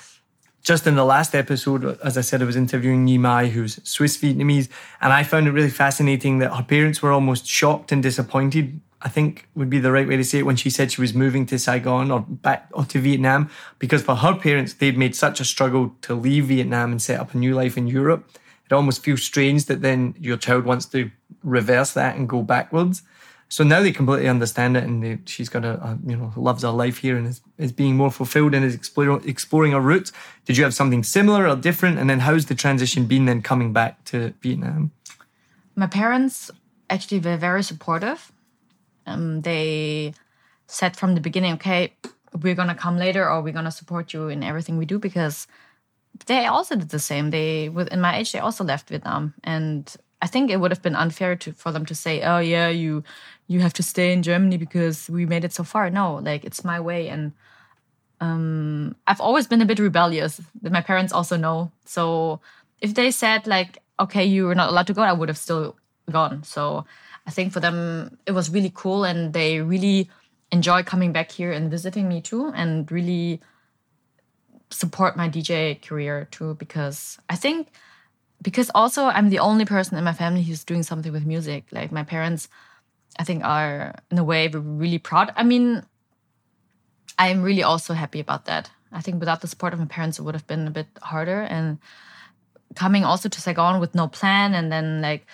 just in the last episode, as I said, I was interviewing Nhi Mai, who's Swiss Vietnamese, and I found it really fascinating that her parents were almost shocked and disappointed I think would be the right way to say it when she said she was moving to Saigon or back or to Vietnam because for her parents they'd made such a struggle to leave Vietnam and set up a new life in Europe. It almost feels strange that then your child wants to reverse that and go backwards. So now they completely understand it, and they, she's got a, a, you know loves her life here and is, is being more fulfilled and is exploring exploring her roots. Did you have something similar or different? And then how's the transition been then coming back to Vietnam? My parents actually were very supportive. Um, they said from the beginning, okay, we're gonna come later, or we're gonna support you in everything we do because they also did the same. They, in my age, they also left Vietnam, and I think it would have been unfair to for them to say, "Oh yeah, you you have to stay in Germany because we made it so far." No, like it's my way, and um, I've always been a bit rebellious. My parents also know. So if they said like, "Okay, you were not allowed to go," I would have still gone. So I think for them it was really cool, and they really enjoy coming back here and visiting me too, and really support my DJ career too because I think because also I'm the only person in my family who's doing something with music. Like my parents, I think are in a way really proud. I mean, I am really also happy about that. I think without the support of my parents, it would have been a bit harder. And coming also to Saigon with no plan, and then like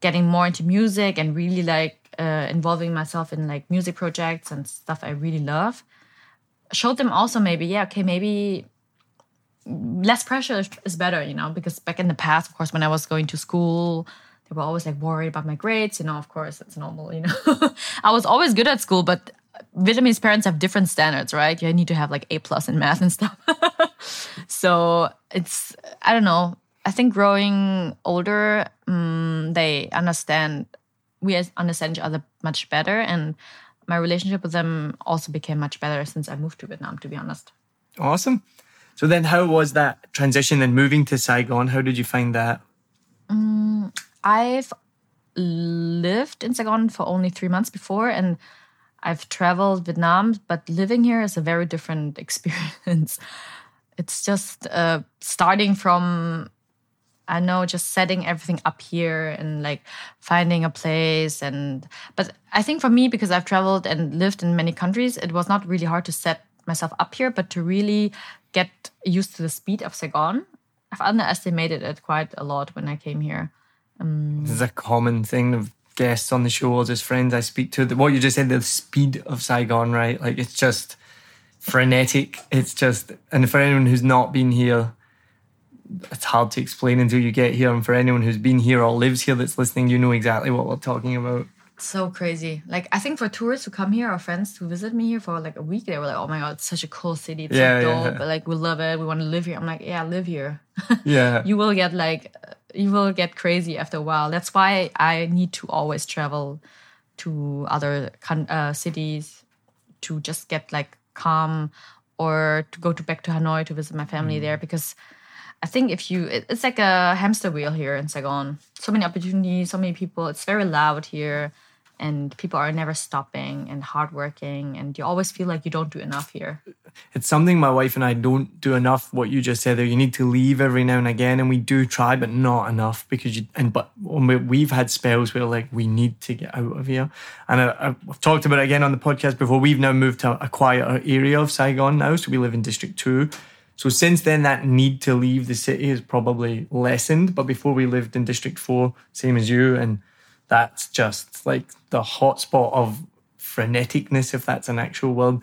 getting more into music and really like uh, involving myself in like music projects and stuff I really love, showed them also maybe yeah okay maybe less pressure is better, you know, because back in the past, of course, when I was going to school, they were always like worried about my grades, you know, of course, it's normal, you know. *laughs* I was always good at school, but Vietnamese parents have different standards, right? You need to have like A plus in math and stuff. *laughs* so it's, I don't know. I think growing older, um, they understand, we understand each other much better. And my relationship with them also became much better since I moved to Vietnam, to be honest. Awesome. So then, how was that transition and moving to Saigon? How did you find that? Um, I've lived in Saigon for only three months before, and I've traveled Vietnam, but living here is a very different *laughs* experience. it's just uh, starting from I know just setting everything up here and like finding a place and but I think for me because I've traveled and lived in many countries it was not really hard to set myself up here but to really get used to the speed of Saigon. I've underestimated it quite a lot when I came here. Um, this is a common thing of guests on the show or just friends I speak to. What you just said, the speed of Saigon, right? Like it's just frenetic. It's just, and for anyone who's not been here, it's hard to explain until you get here. And for anyone who's been here or lives here that's listening, you know exactly what we're talking about so crazy. Like I think for tourists who come here or friends who visit me here for like a week, they were like, "Oh my god, it's such a cool city. It's yeah, so dope. Yeah. Like we love it. We want to live here." I'm like, "Yeah, live here." *laughs* Yeah. you will get like you will get crazy after a while. That's why I need to always travel to other uh, cities to just get like calm or to go to back to Hanoi to visit my family mm. there because I think if you, it's like a hamster wheel here in Saigon. So many opportunities, so many people. It's very loud here and people are never stopping and hardworking and you always feel like you don't do enough here. It's something my wife and i don't do enough what you just said there. You need to leave every now and again and we do try but not enough because you and but um, we've had spells where like we need to get out of here. And I, have talked about it again on the podcast before. We've now moved to a quieter area of saigon now so we live in district 2 so since then, that need to leave the city has probably lessened. But before we lived in District Four, same as you, and that's just like the hotspot of freneticness, if that's an actual word.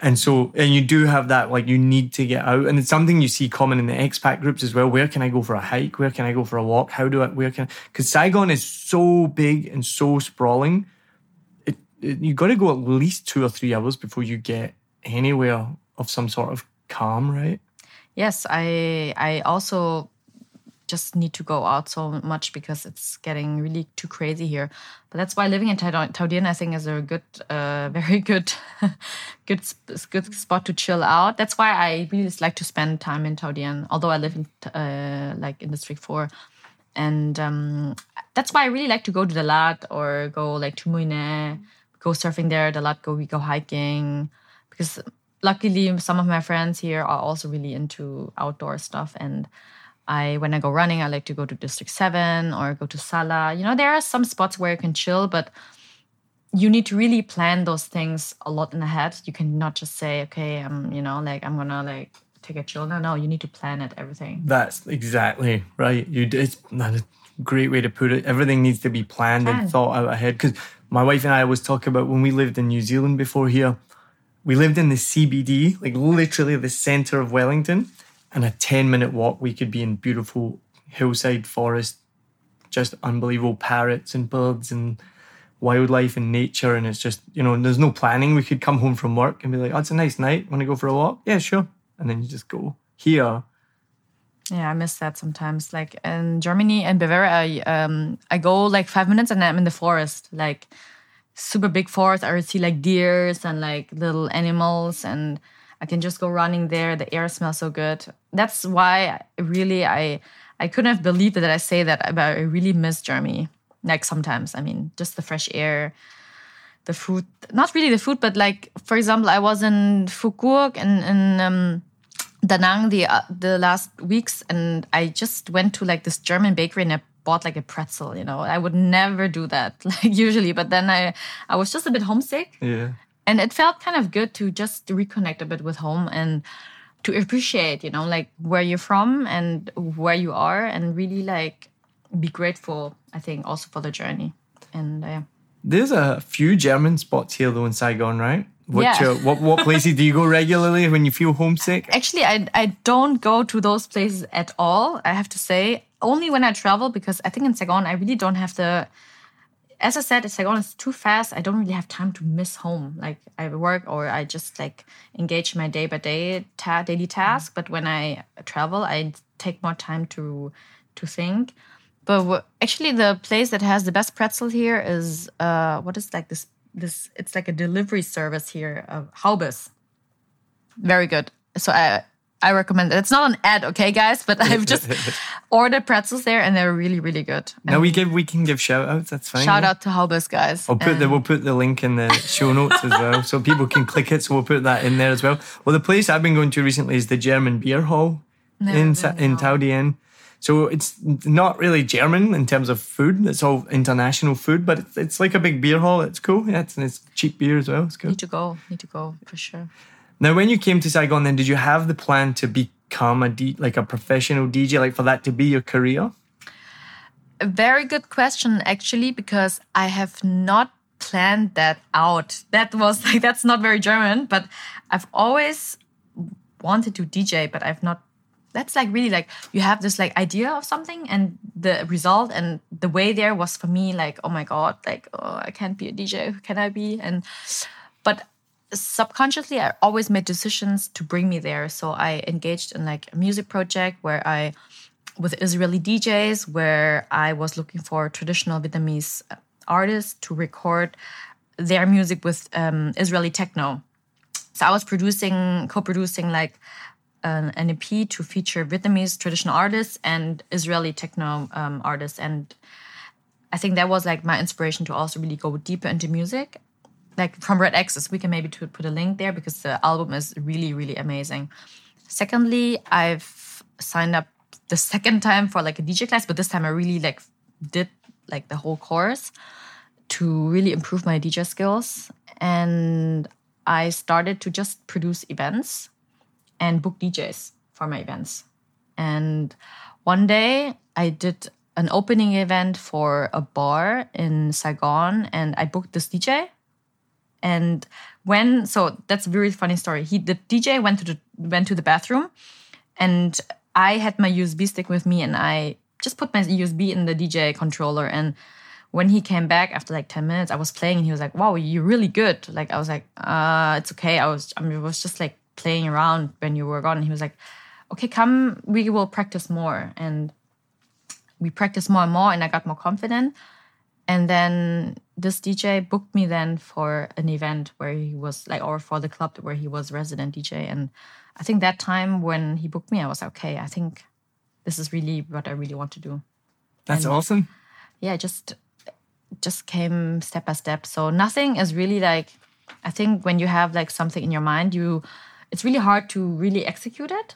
And so, and you do have that, like, you need to get out. And it's something you see common in the expat groups as well. Where can I go for a hike? Where can I go for a walk? How do I, where can, because Saigon is so big and so sprawling. It, it, you got to go at least two or three hours before you get anywhere of some sort of calm, right? Yes, I I also just need to go out so much because it's getting really too crazy here. But that's why living in Thao Dien, I think, is a good, uh, *laughs* very good, good, good spot to chill out. That's why I really like to spend time in Thao Dien, although I live in uh, like in District Four, and um, that's why I really like to go to Dalat or go like to Mui Ne, go surfing there. Dalat, go we go hiking because luckily some of my friends here are also really into outdoor stuff and I when I go running, I like to go to District Seven or go to Sala. You know, there are some spots where you can chill, but you need to really plan those things a lot in ahead. You cannot just say, okay, I'm, you know, like I'm gonna like take a chill. No, no, you need to plan it, everything. That's exactly right. You it's not a great way to put it. Everything needs to be planned Plan. and thought out ahead. Because my wife and I always talk about when we lived in New Zealand before here, we lived in the CBD, like literally the center of Wellington, and a 10 minute walk, we could be in beautiful hillside forest, just unbelievable parrots and birds and wildlife and nature. And it's just, you know, there's no planning. We could come home from work and be like, oh, it's a nice night. Want to go for a walk? Yeah, sure. And then you just go. Here, Yeah, I miss that sometimes. Like in Germany and Bavaria, I um I go like five minutes and I'm in the forest, like super big forest. I see like deers and like little animals, and I can just go running there. The air smells so good. That's why I really I I couldn't have believed that I say that, but I really miss Germany. Like sometimes, I mean, just the fresh air, the food. Not really the food, but like for example, I was in Phu Quoc and in. Um, Da Nang the uh, the last weeks, and I just went to like this German bakery and I bought like a pretzel. You know, I would never do that *laughs* like usually, but then I I was just a bit homesick, yeah. and it felt kind of good to just reconnect a bit with home and to appreciate, you know, like where you're from and where you are, and really like be grateful. I think also for the journey, and uh, There's a few German spots here though in Saigon, right? Which, Yeah. uh, what what places do you go regularly when you feel homesick? Actually, I I don't go to those places at all. I have to say, only when I travel because I think in Saigon I really don't have the. As I said, Saigon is too fast. I don't really have time to miss home. Like I work or I just like engage my day by day ta- daily task. But when I travel, I take more time to to think. But wha- actually, the place that has the best pretzel here is uh, what is like this this. It's like a delivery service here, uh, Haubes very good. So I I recommend it. It's not an ad, okay, guys, but *laughs* I've just ordered pretzels there and they're really really good. No, we give we can give shout outs. That's fine. Shout yeah. out to Haubes, guys. I'll put the we'll put the link in the show notes as well, so people can click it. So we'll put that in there as well. Well, the place I've been going to recently is the German Beer Hall in in. Thao Dien. So it's not really German in terms of food. It's all international food, but it's, it's like a big beer hall. It's cool. Yeah, it's, and it's cheap beer as well. It's cool. need to go, need to go for sure. Now, when you came to Saigon, then did you have the plan to become a D, like a professional DJ, like for that to be your career? A very good question, actually, because I have not planned that out. That was *laughs* like that's not very German, but I've always wanted to DJ, but I've not. That's like really like you have this like idea of something, and the result and the way there was for me like oh my god, like oh I can't be a DJ, who can I be? And but subconsciously I always made decisions to bring me there. So I engaged in like a music project where I with Israeli DJs where I was looking for traditional Vietnamese uh, artists to record their music with um, Israeli techno. So I was producing, co-producing like an, an EP to feature Vietnamese traditional artists and Israeli techno um, artists, and I think that was like my inspiration to also really go deeper into music. Like from Red Axes, we can maybe put a link there because the album is really, really amazing. Secondly, I've signed up the second time for like a DJ class, but this time I really like did like the whole course to really improve my DJ skills. And I started to just produce events and book DJs for my events. And one day I did an opening event for a bar in Saigon and I booked this DJ. And when so that's a very funny story. He the DJ went to the went to the bathroom and I had my USB stick with me and I just put my USB in the DJ controller and when he came back after like 10 minutes, I was playing and he was like, wow, you're really good. Like, I was like, uh, it's okay. I was, I mean, it was just like playing around when you were gone. And he was like, okay, come, we will practice more. And we practiced more and more and I got more confident. And then this DJ booked me then for an event where he was like, or for the club where he was resident DJ. And I think that time when he booked me, I was like, okay, I think this is really what I really want to do. That's And- awesome. yeah, just just came step by step. So nothing is really like I think when you have like something in your mind, you it's really hard to really execute it.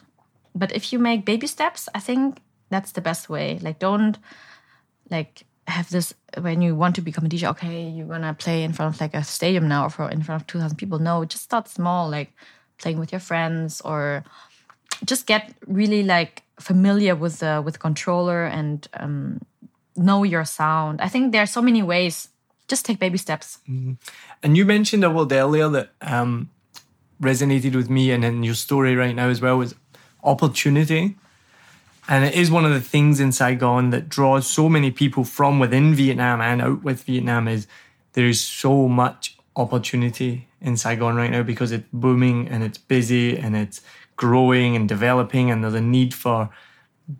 But if you make baby steps, I think that's the best way. Like don't like have this when you want to become a DJ. Okay, you're gonna play in front of like a stadium now, or in front of two thousand people. No, just start small, like playing with your friends, or just get really like familiar with the with controller and um, know your sound. I think there are so many ways. Just take baby steps. And you mentioned a word earlier that um, resonated with me and in your story right now as well was opportunity. And it is one of the things in Saigon that draws so many people from within Vietnam and out with Vietnam is there is so much opportunity in Saigon right now because it's booming and it's busy and it's growing and developing and there's a need for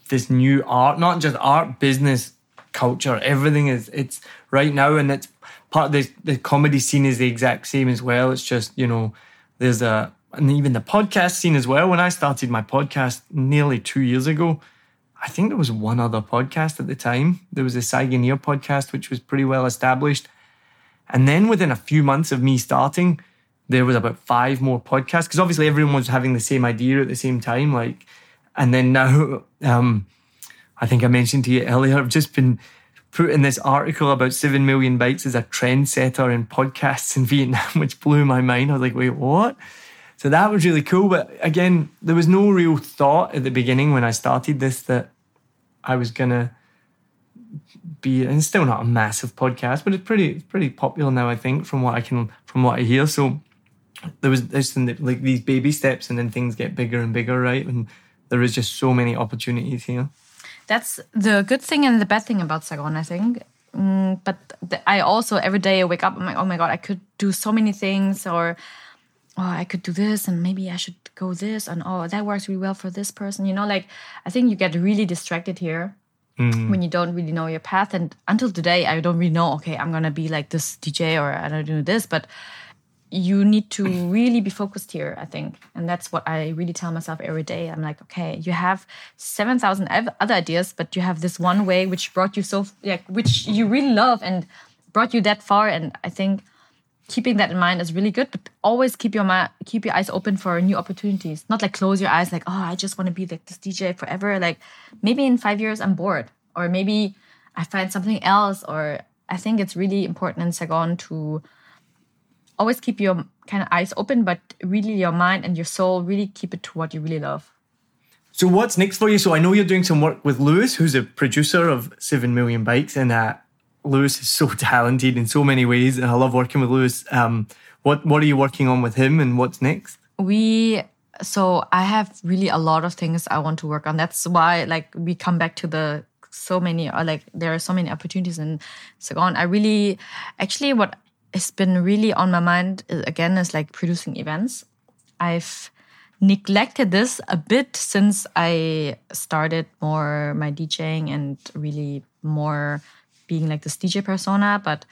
this new art, not just art, business, culture, everything is it's right now and it's part of the the comedy scene is the exact same as well. It's just, you know, there's a and even the podcast scene as well. When I started my podcast nearly two years ago, I think there was one other podcast at the time. There was a Saigoneer podcast, which was pretty well established. And then within a few months of me starting, there was about five more podcasts because obviously everyone was having the same idea at the same time. Like, and then now, *laughs* um, I think I mentioned to you earlier, I've just been put in this article about seven million bikes as a trendsetter in podcasts in *laughs* Vietnam, which blew my mind. I was like, wait, what? So that was really cool. But again, there was no real thought at the beginning when I started this that I was gonna be and still not a massive podcast, but it's pretty it's pretty popular now, I think, from what I can from what I hear. So there was this like these baby steps and then things get bigger and bigger, right? And there is just so many opportunities here. That's the good thing and the bad thing about Saigon, I think. Mm, but I also every day I wake up, I'm like, oh my god, I could do so many things, or oh, I could do this, and maybe I should go this, and oh, that works really well for this person. You know, like I think you get really distracted here mm. when you don't really know your path. And until today, I don't really know. Okay, I'm gonna be like this DJ, or I don't do this, but you need to really be focused here i think and that's what i really tell myself every day i'm like okay you have 7000 ev- other ideas but you have this one way which brought you so like which you really love and brought you that far and i think keeping that in mind is really good but always keep your mi- keep your eyes open for new opportunities not like close your eyes like oh i just want to be like this dj forever like maybe in 5 years i'm bored or maybe i find something else or i think it's really important in saigon to always keep your kind of eyes open, but really your mind and your soul really keep it to what you really love. So what's next for you? So I know you're doing some work with Lewis, who's a producer of Seven Million Bikes, and uh, Lewis is so *laughs* talented in so many ways, and I love working with Lewis. Um, what what are you working on with him, and what's next? We so I have really a lot of things I want to work on. That's why like we come back to the so many or like there are so many opportunities in Saigon. I really actually what has been really on my mind uh, again is like producing events. I've neglected this a bit since I started more my DJing and really more being like this DJ persona, but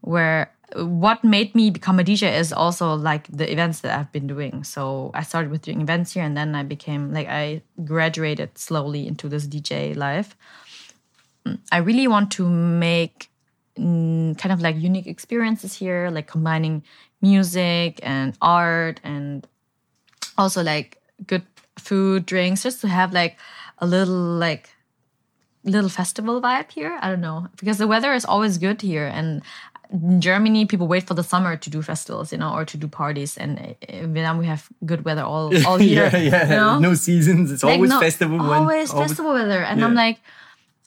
where what made me become a DJ is also like the events that I've been doing. So I started with doing events here and then I became like I graduated slowly into this DJ life. I really want to make mm, kind of like unique experiences here, like combining music and art and also like good food, drinks, just to have like a little like little festival vibe here. I don't know because the weather is always good here and in Germany people wait for the summer to do festivals, you know, or to do parties. And eh, in Vietnam we have good weather all *laughs* all year. yeah, yeah. you know? No seasons. It's Like, always no, festival. when- Always festival weather, and I'm like,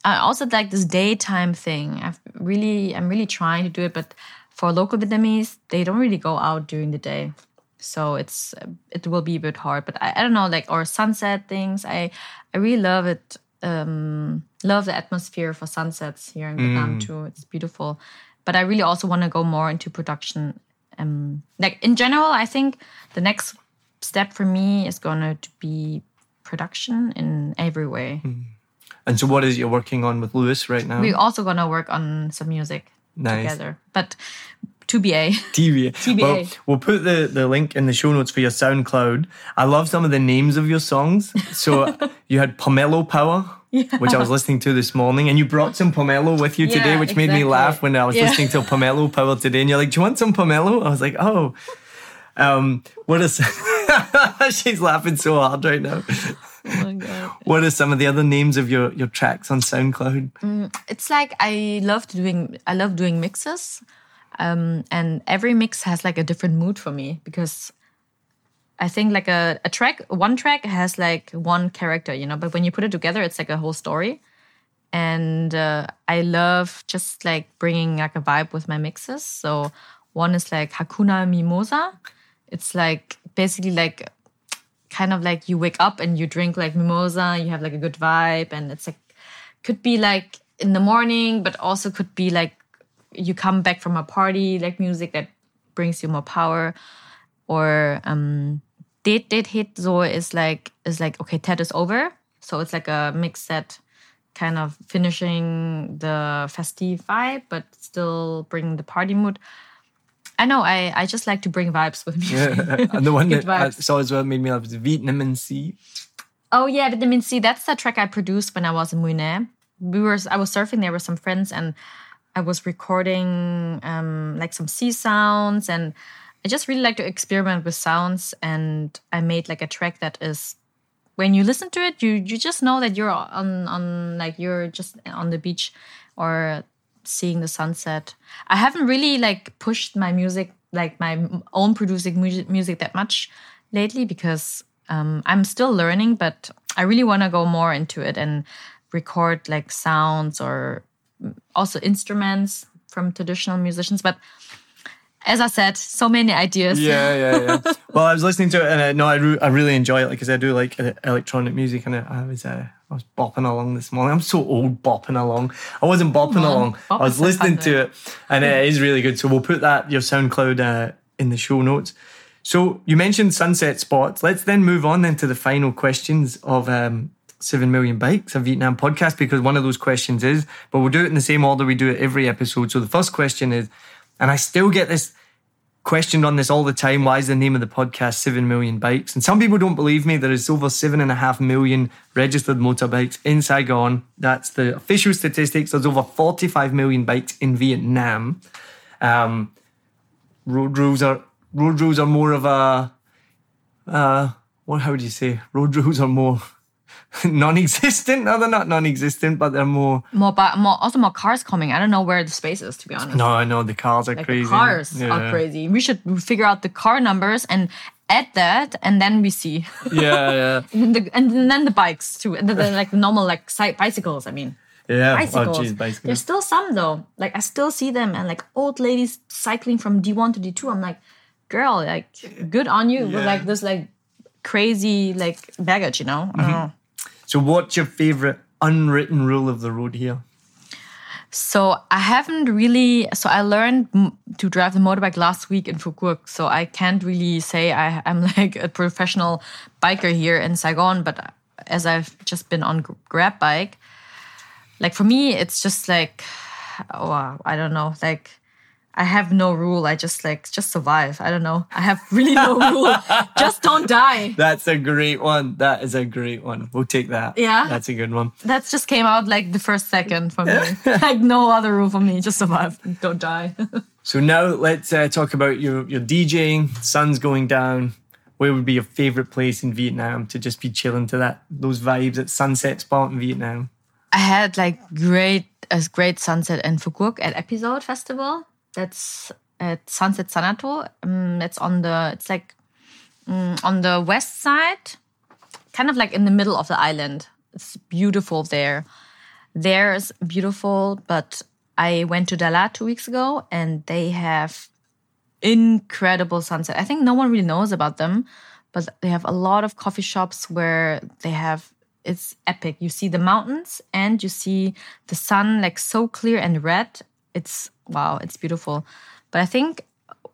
I also like this daytime thing. I've really, I'm really trying to do it, but for local Vietnamese, they don't really go out during the day, so it's it will be a bit hard. But I, I don't know, like or sunset things. I I really love it. Um, love the atmosphere for sunsets here in Vietnam too. It's beautiful, but I really also want to go more into production. Um, like in general, I think the next step for me is going to be production in every way. And so, what is you're working on with Lewis right now? We're also gonna work on some music Nice. together, but to BA. TV. TBA. Well, we'll put the, the link in the show notes for your SoundCloud. I love some of the names of your songs. So *laughs* you had Pomelo Power, which I was listening to this morning, and you brought some pomelo with you today, Yeah, which made me laugh when I was Yeah. listening to Pomelo Power today. And you're like, "Do you want some pomelo?" I was like, "Oh." Um, what is *laughs* She's laughing so hard right now. Oh my god. What are some of the other names of your, your tracks on SoundCloud? It's like I love doing I love doing mixes. Um, and every mix has like a different mood for me because I think like a, a track, one track has like one character, you know, but when you put it together, it's like a whole story. And uh, I love just like bringing like a vibe with my mixes. So one is like Hakuna Mimosa. It's like basically like kind of like you wake up and you drink like mimosa, you have like a good vibe, and it's like could be like in the morning, but also could be like you come back from a party, like music that brings you more power. Or um did did Hit so is like is like okay, TED is over. So it's like a mix set kind of finishing the festive vibe, but still bringing the party mood. I know, I, I just like to bring vibes with music. *laughs* and the *laughs* one that I saw as well made me love was Vitamin C. Oh yeah, vitamin C. That's the track I produced when I was in Mui Ne. We were I was surfing there with some friends and I was recording um, like some sea sounds and I just really like to experiment with sounds and I made like a track that is when you listen to it you you just know that you're on on like you're just on the beach or seeing the sunset. I haven't really like pushed my music like my own producing music, music that much lately because um, I'm still learning, but I really want to go more into it and record like sounds or also instruments from traditional musicians. But as I said, so many ideas. Yeah, *laughs* yeah, yeah. well, I was listening to it, and uh, no, I, re- I really enjoy it because I do like uh, electronic music, and I, I was uh, I was bopping along this morning. I'm so old bopping along. I wasn't bopping on, along. bop I was listening to it, and it is really good. So we'll put that your SoundCloud uh, in the show notes. So you mentioned sunset spots. Let's then move on then to the final questions of um, Seven Million Bikes, a Vietnam podcast, because one of those questions is, but we'll do it in the same order we do it every episode. So the first question is, and I still get this questioned on this all the time. Why is the name of the podcast Seven Million Bikes? And some people don't believe me. There is over seven and a half million registered motorbikes in Saigon. That's the official statistics. There's over 45 million bikes in Vietnam. Um, road rules are road rules are more of a uh, what? How would you say? Road *laughs* rules are more *laughs* non-existent. No, they're not non-existent, but they're more. More, but more, also more cars coming. I don't know where the space is, to be honest. No, I know the cars are like crazy. the cars Yeah. are crazy. We should figure out the car numbers and add that, and then we see. Yeah, yeah, *laughs* and, the, and then the bikes too, and then like the normal like si- bicycles. I mean, yeah. bicycles. Oh, geez, bicycles. There's still some though. Like I still see them, and like old ladies cycling from D1 to D2. I'm like, girl, like good on you with Yeah. like this like crazy like baggage, you know. I don't mm-hmm. know. So, what's your favorite unwritten rule of the road here? So I haven't really. So I learned to drive the motorbike last week in Phu Quoc. So I can't really say I, I'm *laughs* like a professional biker here in Saigon. But as I've just been on Grab bike, like for me, it's just like, oh, I don't know, like. I have no rule. I just like just survive. I don't know. I have really no rule. *laughs* Just don't die. That's a great one. That is a great one. We'll take that. Yeah? That's a good one. That just came out like the first second for me. *laughs* like no other rule for me. Just survive. Don't die. *laughs* So, now let's uh, talk about your, your DJing. Sun's going down. Where would be your favorite place in Vietnam to just be chilling to that those vibes at Sunset Spot in Vietnam? I had like great a great sunset in Phu Quoc at Epizode Festival. That's at Sunset Sanato. Um, it's on the it's like mm, on the west side, kind of like in the middle of the island. It's beautiful there. There's beautiful, but I went to Dalat two weeks ago and they have incredible sunset. I think no one really knows about them, but they have a lot of coffee shops where they have it's epic. You see the mountains and you see the sun like so clear and red. It's wow, it's beautiful. But I think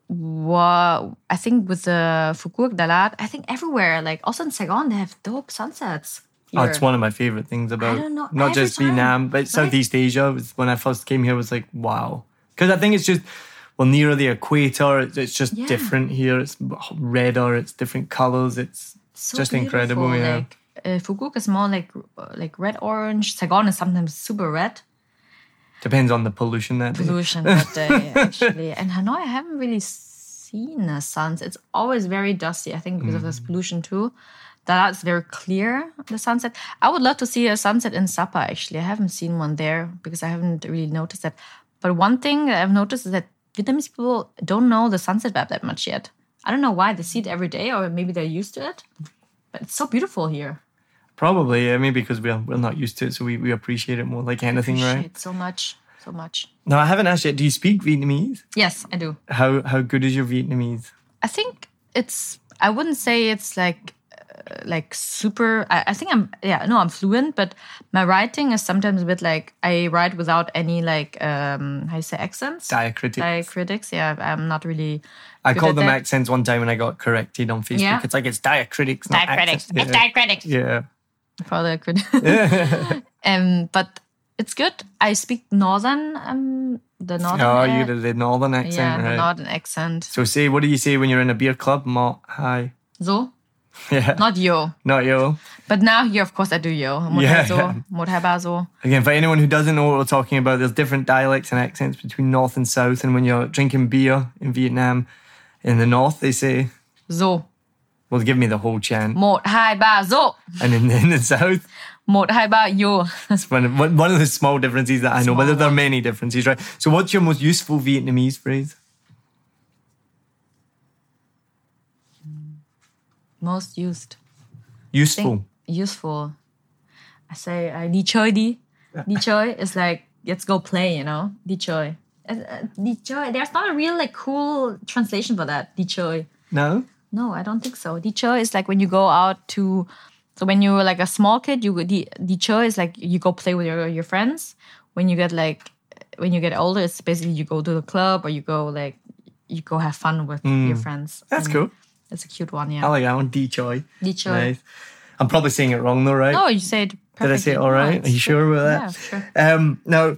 what I think with the Phu Quoc, Dalat, I think everywhere, like also in Saigon, they have dope sunsets. Oh, it's one of my favorite things about know, not just time, Vietnam, but Southeast Asia. Was when I first came here, was like wow, because I think it's just well nearer the equator. It's, it's just Yeah. different here. It's redder. It's different colors. It's so just incredible. Yeah. Like uh, is more like like red orange. Saigon is sometimes super red. Depends on the pollution that day. Pollution *laughs* that day actually. And Hanoi, I haven't really seen a sunset. It's always very dusty. I think because of this mm. pollution too. That's very clear. The sunset. I would love to see a sunset in Sapa. Actually, I haven't seen one there because I haven't really noticed that. But one thing that I've noticed is that Vietnamese people don't know the sunset map that much yet. I don't know why they see it every day, or maybe they're used to it. But it's so beautiful here. Probably, yeah, maybe because we're we're not used to it, so we, we appreciate it more like anything, right? So much, so much. No, I haven't asked yet. Do you speak Vietnamese? Yes, I do. How how good is your Vietnamese? I think it's. I wouldn't say it's like uh, like super. I, I think I'm. Yeah, no, I'm fluent, but my writing is sometimes a bit like I write without any like um how you say accents. Diacritics. Diacritics. Yeah, I'm not really. I called them that. accents one time and I got corrected on Facebook. Yeah. It's like it's diacritics, not Diacritics. accents. It's Yeah. diacritics. yeah. For the crit- *laughs* *laughs* um, but it's good. I speak northern. Um, the northern. Oh, you did the northern accent, yeah, the right? northern accent. So say, what do you say when you're in a beer club? Mo, hi. So, *laughs* Yeah. not yo. Not yo. But now here, of course, I do yo. Một Yeah. hai so, một so. Again, for anyone who doesn't know what we're talking about, there's different dialects and accents between north and south. And when you're drinking beer in Vietnam, in the north, they say, So, well, give me the whole chant. một hai ba so. And in, in the south, Một hai ba yo. it's one of, one of the small differences that I know, but there are many differences, right? So, what's your most useful Vietnamese phrase? Most used. Useful. Useful. I say I đi chơi đi. Đi chơi is like let's go play, you know. Đi chơi. Uh, uh, Đi chơi. There's not a real like cool translation for that. Đi chơi. No? No, I don't think so. Đi chơi is like when you go out to. So when you're like a small kid, you go đi, đi is like you go play with your your friends. When you get like when you get older, it's basically you go to the club or you go like you go have fun with your friends. Mm. That's And cool. It's a cute one, yeah. I like that one. Di Choi. Đi chơi. Nice. I'm probably saying it wrong though, right? No, you said. Did I say it all No, right? Are you sure about that? Yeah, sure. Um, now,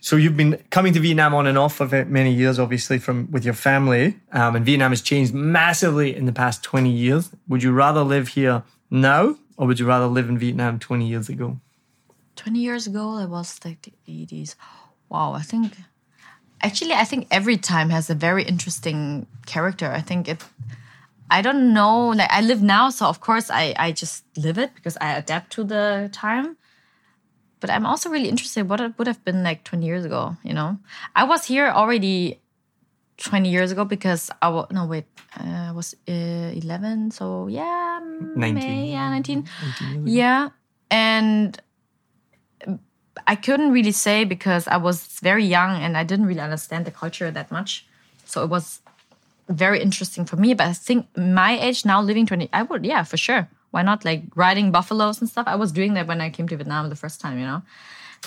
so you've been coming to Vietnam on and off for many years, obviously, from with your family. Um, and Vietnam has changed massively in the past 20 years. Would you rather live here now, or would you rather live in Vietnam 20 years ago? 20 years ago, it was like the 80s. Wow, I think actually, I think every time has a very interesting character. I think it, I don't know, like I live now, so of course I, I just live it because I adapt to the time. But I'm also really interested what it would have been like 20 years ago, you know? I was here already 20 years ago because I was, no, wait, uh, I was uh, 11, so yeah, 19. May, yeah, 19. Yeah. And I couldn't really say because I was very young and I didn't really understand the culture that much. So it was very interesting for me. But I think my age now, living 20, I would, yeah, for sure. Why not? Like riding buffaloes and stuff. I was doing that when I came to Vietnam the first time, you know?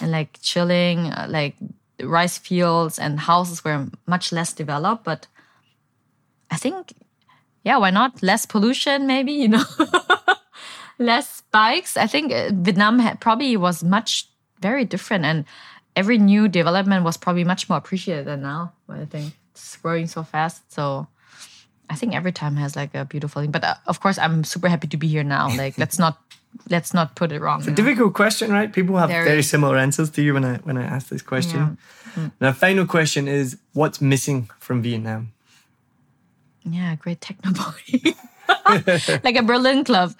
And like chilling, uh, like rice fields and houses were much less developed. But I think, yeah, why not? Less pollution, maybe, you know? *laughs* less bikes. I think uh, Vietnam had, probably was much very different, and every new development was probably much more appreciated than now. I think it's growing so fast. So I think every time has like a beautiful thing. But uh, of course, I'm super happy to be here now. *laughs* Like let's not let's not put it wrong. you know? Difficult question, right? People have Very. very, similar answers to you when I when I ask this question. Now, final question is: What's missing from Vietnam? Yeah, great techno party. *laughs* like a Berlin club.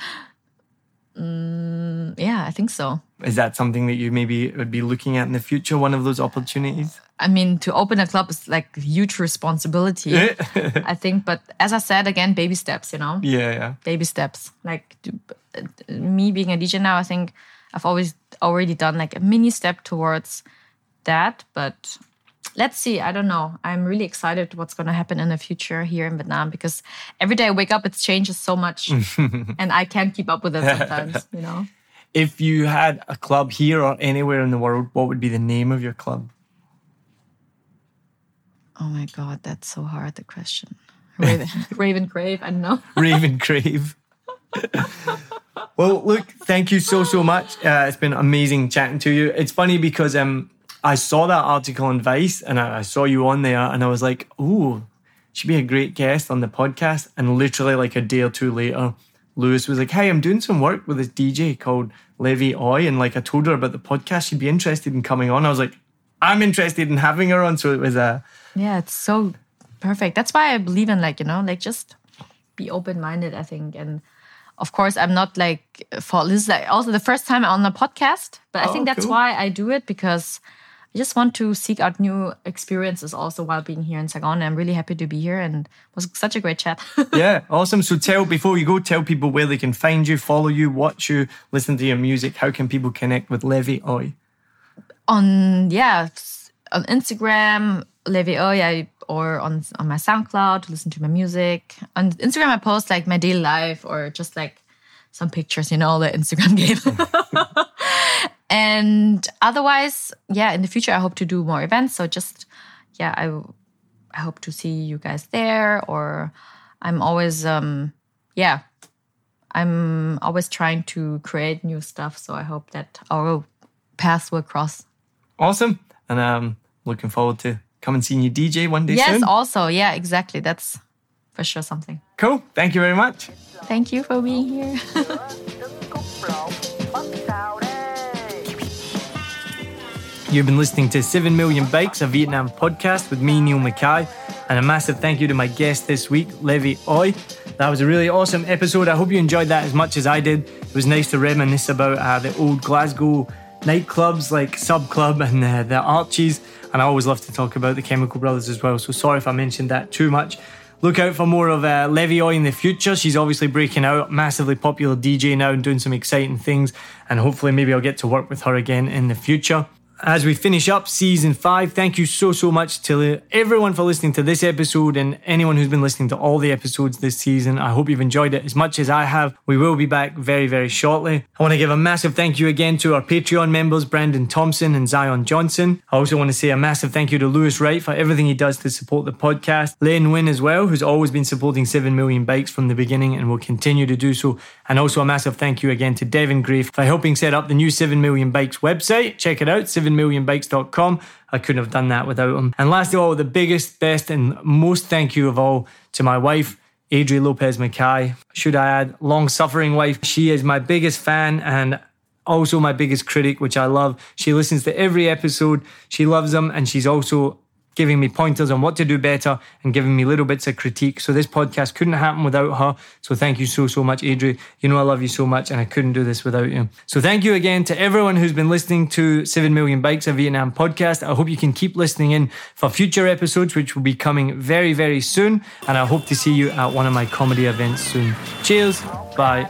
Mm, yeah, I think so. Is that something that you maybe would be looking at in the future? One of those opportunities? I mean, to open a club is like huge responsibility, *laughs* I think. But as I said again, baby steps, you know, Yeah, yeah. baby steps. Like uh, me being a DJ now, I think I've always already done like a mini step towards that. But let's see. I don't know. I'm really excited what's going to happen in the future here in Vietnam because every day I wake up, it changes so much, *laughs* and I can't keep up with it sometimes. You know. If you had a club here or anywhere in the world, what would be the name of your club? Oh my god, that's so hard. The question. Raven, *laughs* Raven Crave. I don't know. Raven Crave. *laughs* well, look, thank you so so much. Uh, it's been amazing chatting to you. It's funny because um, I saw that article on Vice and I, I saw you on there, and I was like, "Ooh, she'd be a great guest on the podcast." And literally, like a day or two later, Lewis was like, "Hey, I'm doing some work with this DJ called Levi Oi. and like I told her about the podcast. She'd be interested in coming on." I was like, "I'm interested in having her on." So it was a Yeah, it's so perfect. That's why I believe in like, you know, like just be open minded, I think. And of course, I'm not like for this is like also the first time on a podcast, but I Oh, think that's cool. why I do it because I just want to seek out new experiences also while being here in Saigon. I'm really happy to be here and it was such a great chat. *laughs* yeah, awesome. So tell before you go, tell people where they can find you, follow you, watch you, listen to your music. How can people connect with Levi Oi? on yeah on Instagram, Levi Oya, or on on my SoundCloud to listen to my music. On Instagram, I post like my daily life or just like some pictures, you know, the Instagram *laughs* game. *laughs* and otherwise, yeah, in the future, I hope to do more events. So just yeah, I I hope to see you guys there. Or I'm always um yeah. I'm always trying to create new stuff, so I hope that our paths will cross. Awesome. And um looking forward to coming seeing you DJ one day Yes, soon. also, yeah, exactly. That's for sure something. Cool. Thank you very much. Thank you for being here. *laughs* You've been listening to 7 Million Bikes, a Vietnam podcast with me, Niall Mackay. And a massive thank you to my guest this week, Levi Oi. That was a really awesome episode. I hope you enjoyed that as much as I did. It was nice to reminisce about uh, the old Glasgow nightclubs like Sub Club and uh, the Arches. And I always love to talk about the Chemical Brothers as well. So sorry if I mentioned that too much. Look out for more of uh, Levi Oi in the future. She's obviously breaking out, massively popular DJ now and doing some exciting things. And hopefully, maybe I'll get to work with her again in the future. As we finish up season five, thank you so, so much to everyone for listening to this episode and anyone who's been listening to all the episodes this season. I hope you've enjoyed it as much as I have. We will be back very, very shortly. I want to give a massive thank you again to our Patreon members, Brandon Thompson and Zion Johnson. I also want to say a massive thank you to Lewis Wright for everything he does to support the podcast. Le Nguyen as well, who's always been supporting 7 million bikes from the beginning and will continue to do so. And also a massive thank you again to Devin Gray for helping set up the new 7 million bikes website. Check it out, 7millionbikes.com. I couldn't have done that without him. And last of oh, all, the biggest, best, and most thank you of all to my wife, Adri Lopez Mackay. Should I add, long suffering wife. She is my biggest fan and also my biggest critic, which I love. She listens to every episode. She loves them, and she's also giving me pointers on what to do better and giving me little bits of critique. So this podcast couldn't happen without her. So thank you so, so much, Adri. You know I love you so much and I couldn't do this without you. So thank you again to everyone who's been listening to 7 Million Bikes, a Vietnam podcast. I hope you can keep listening in for future episodes, which will be coming very, very soon. And I hope to see you at one of my comedy events soon. Cheers. Bye.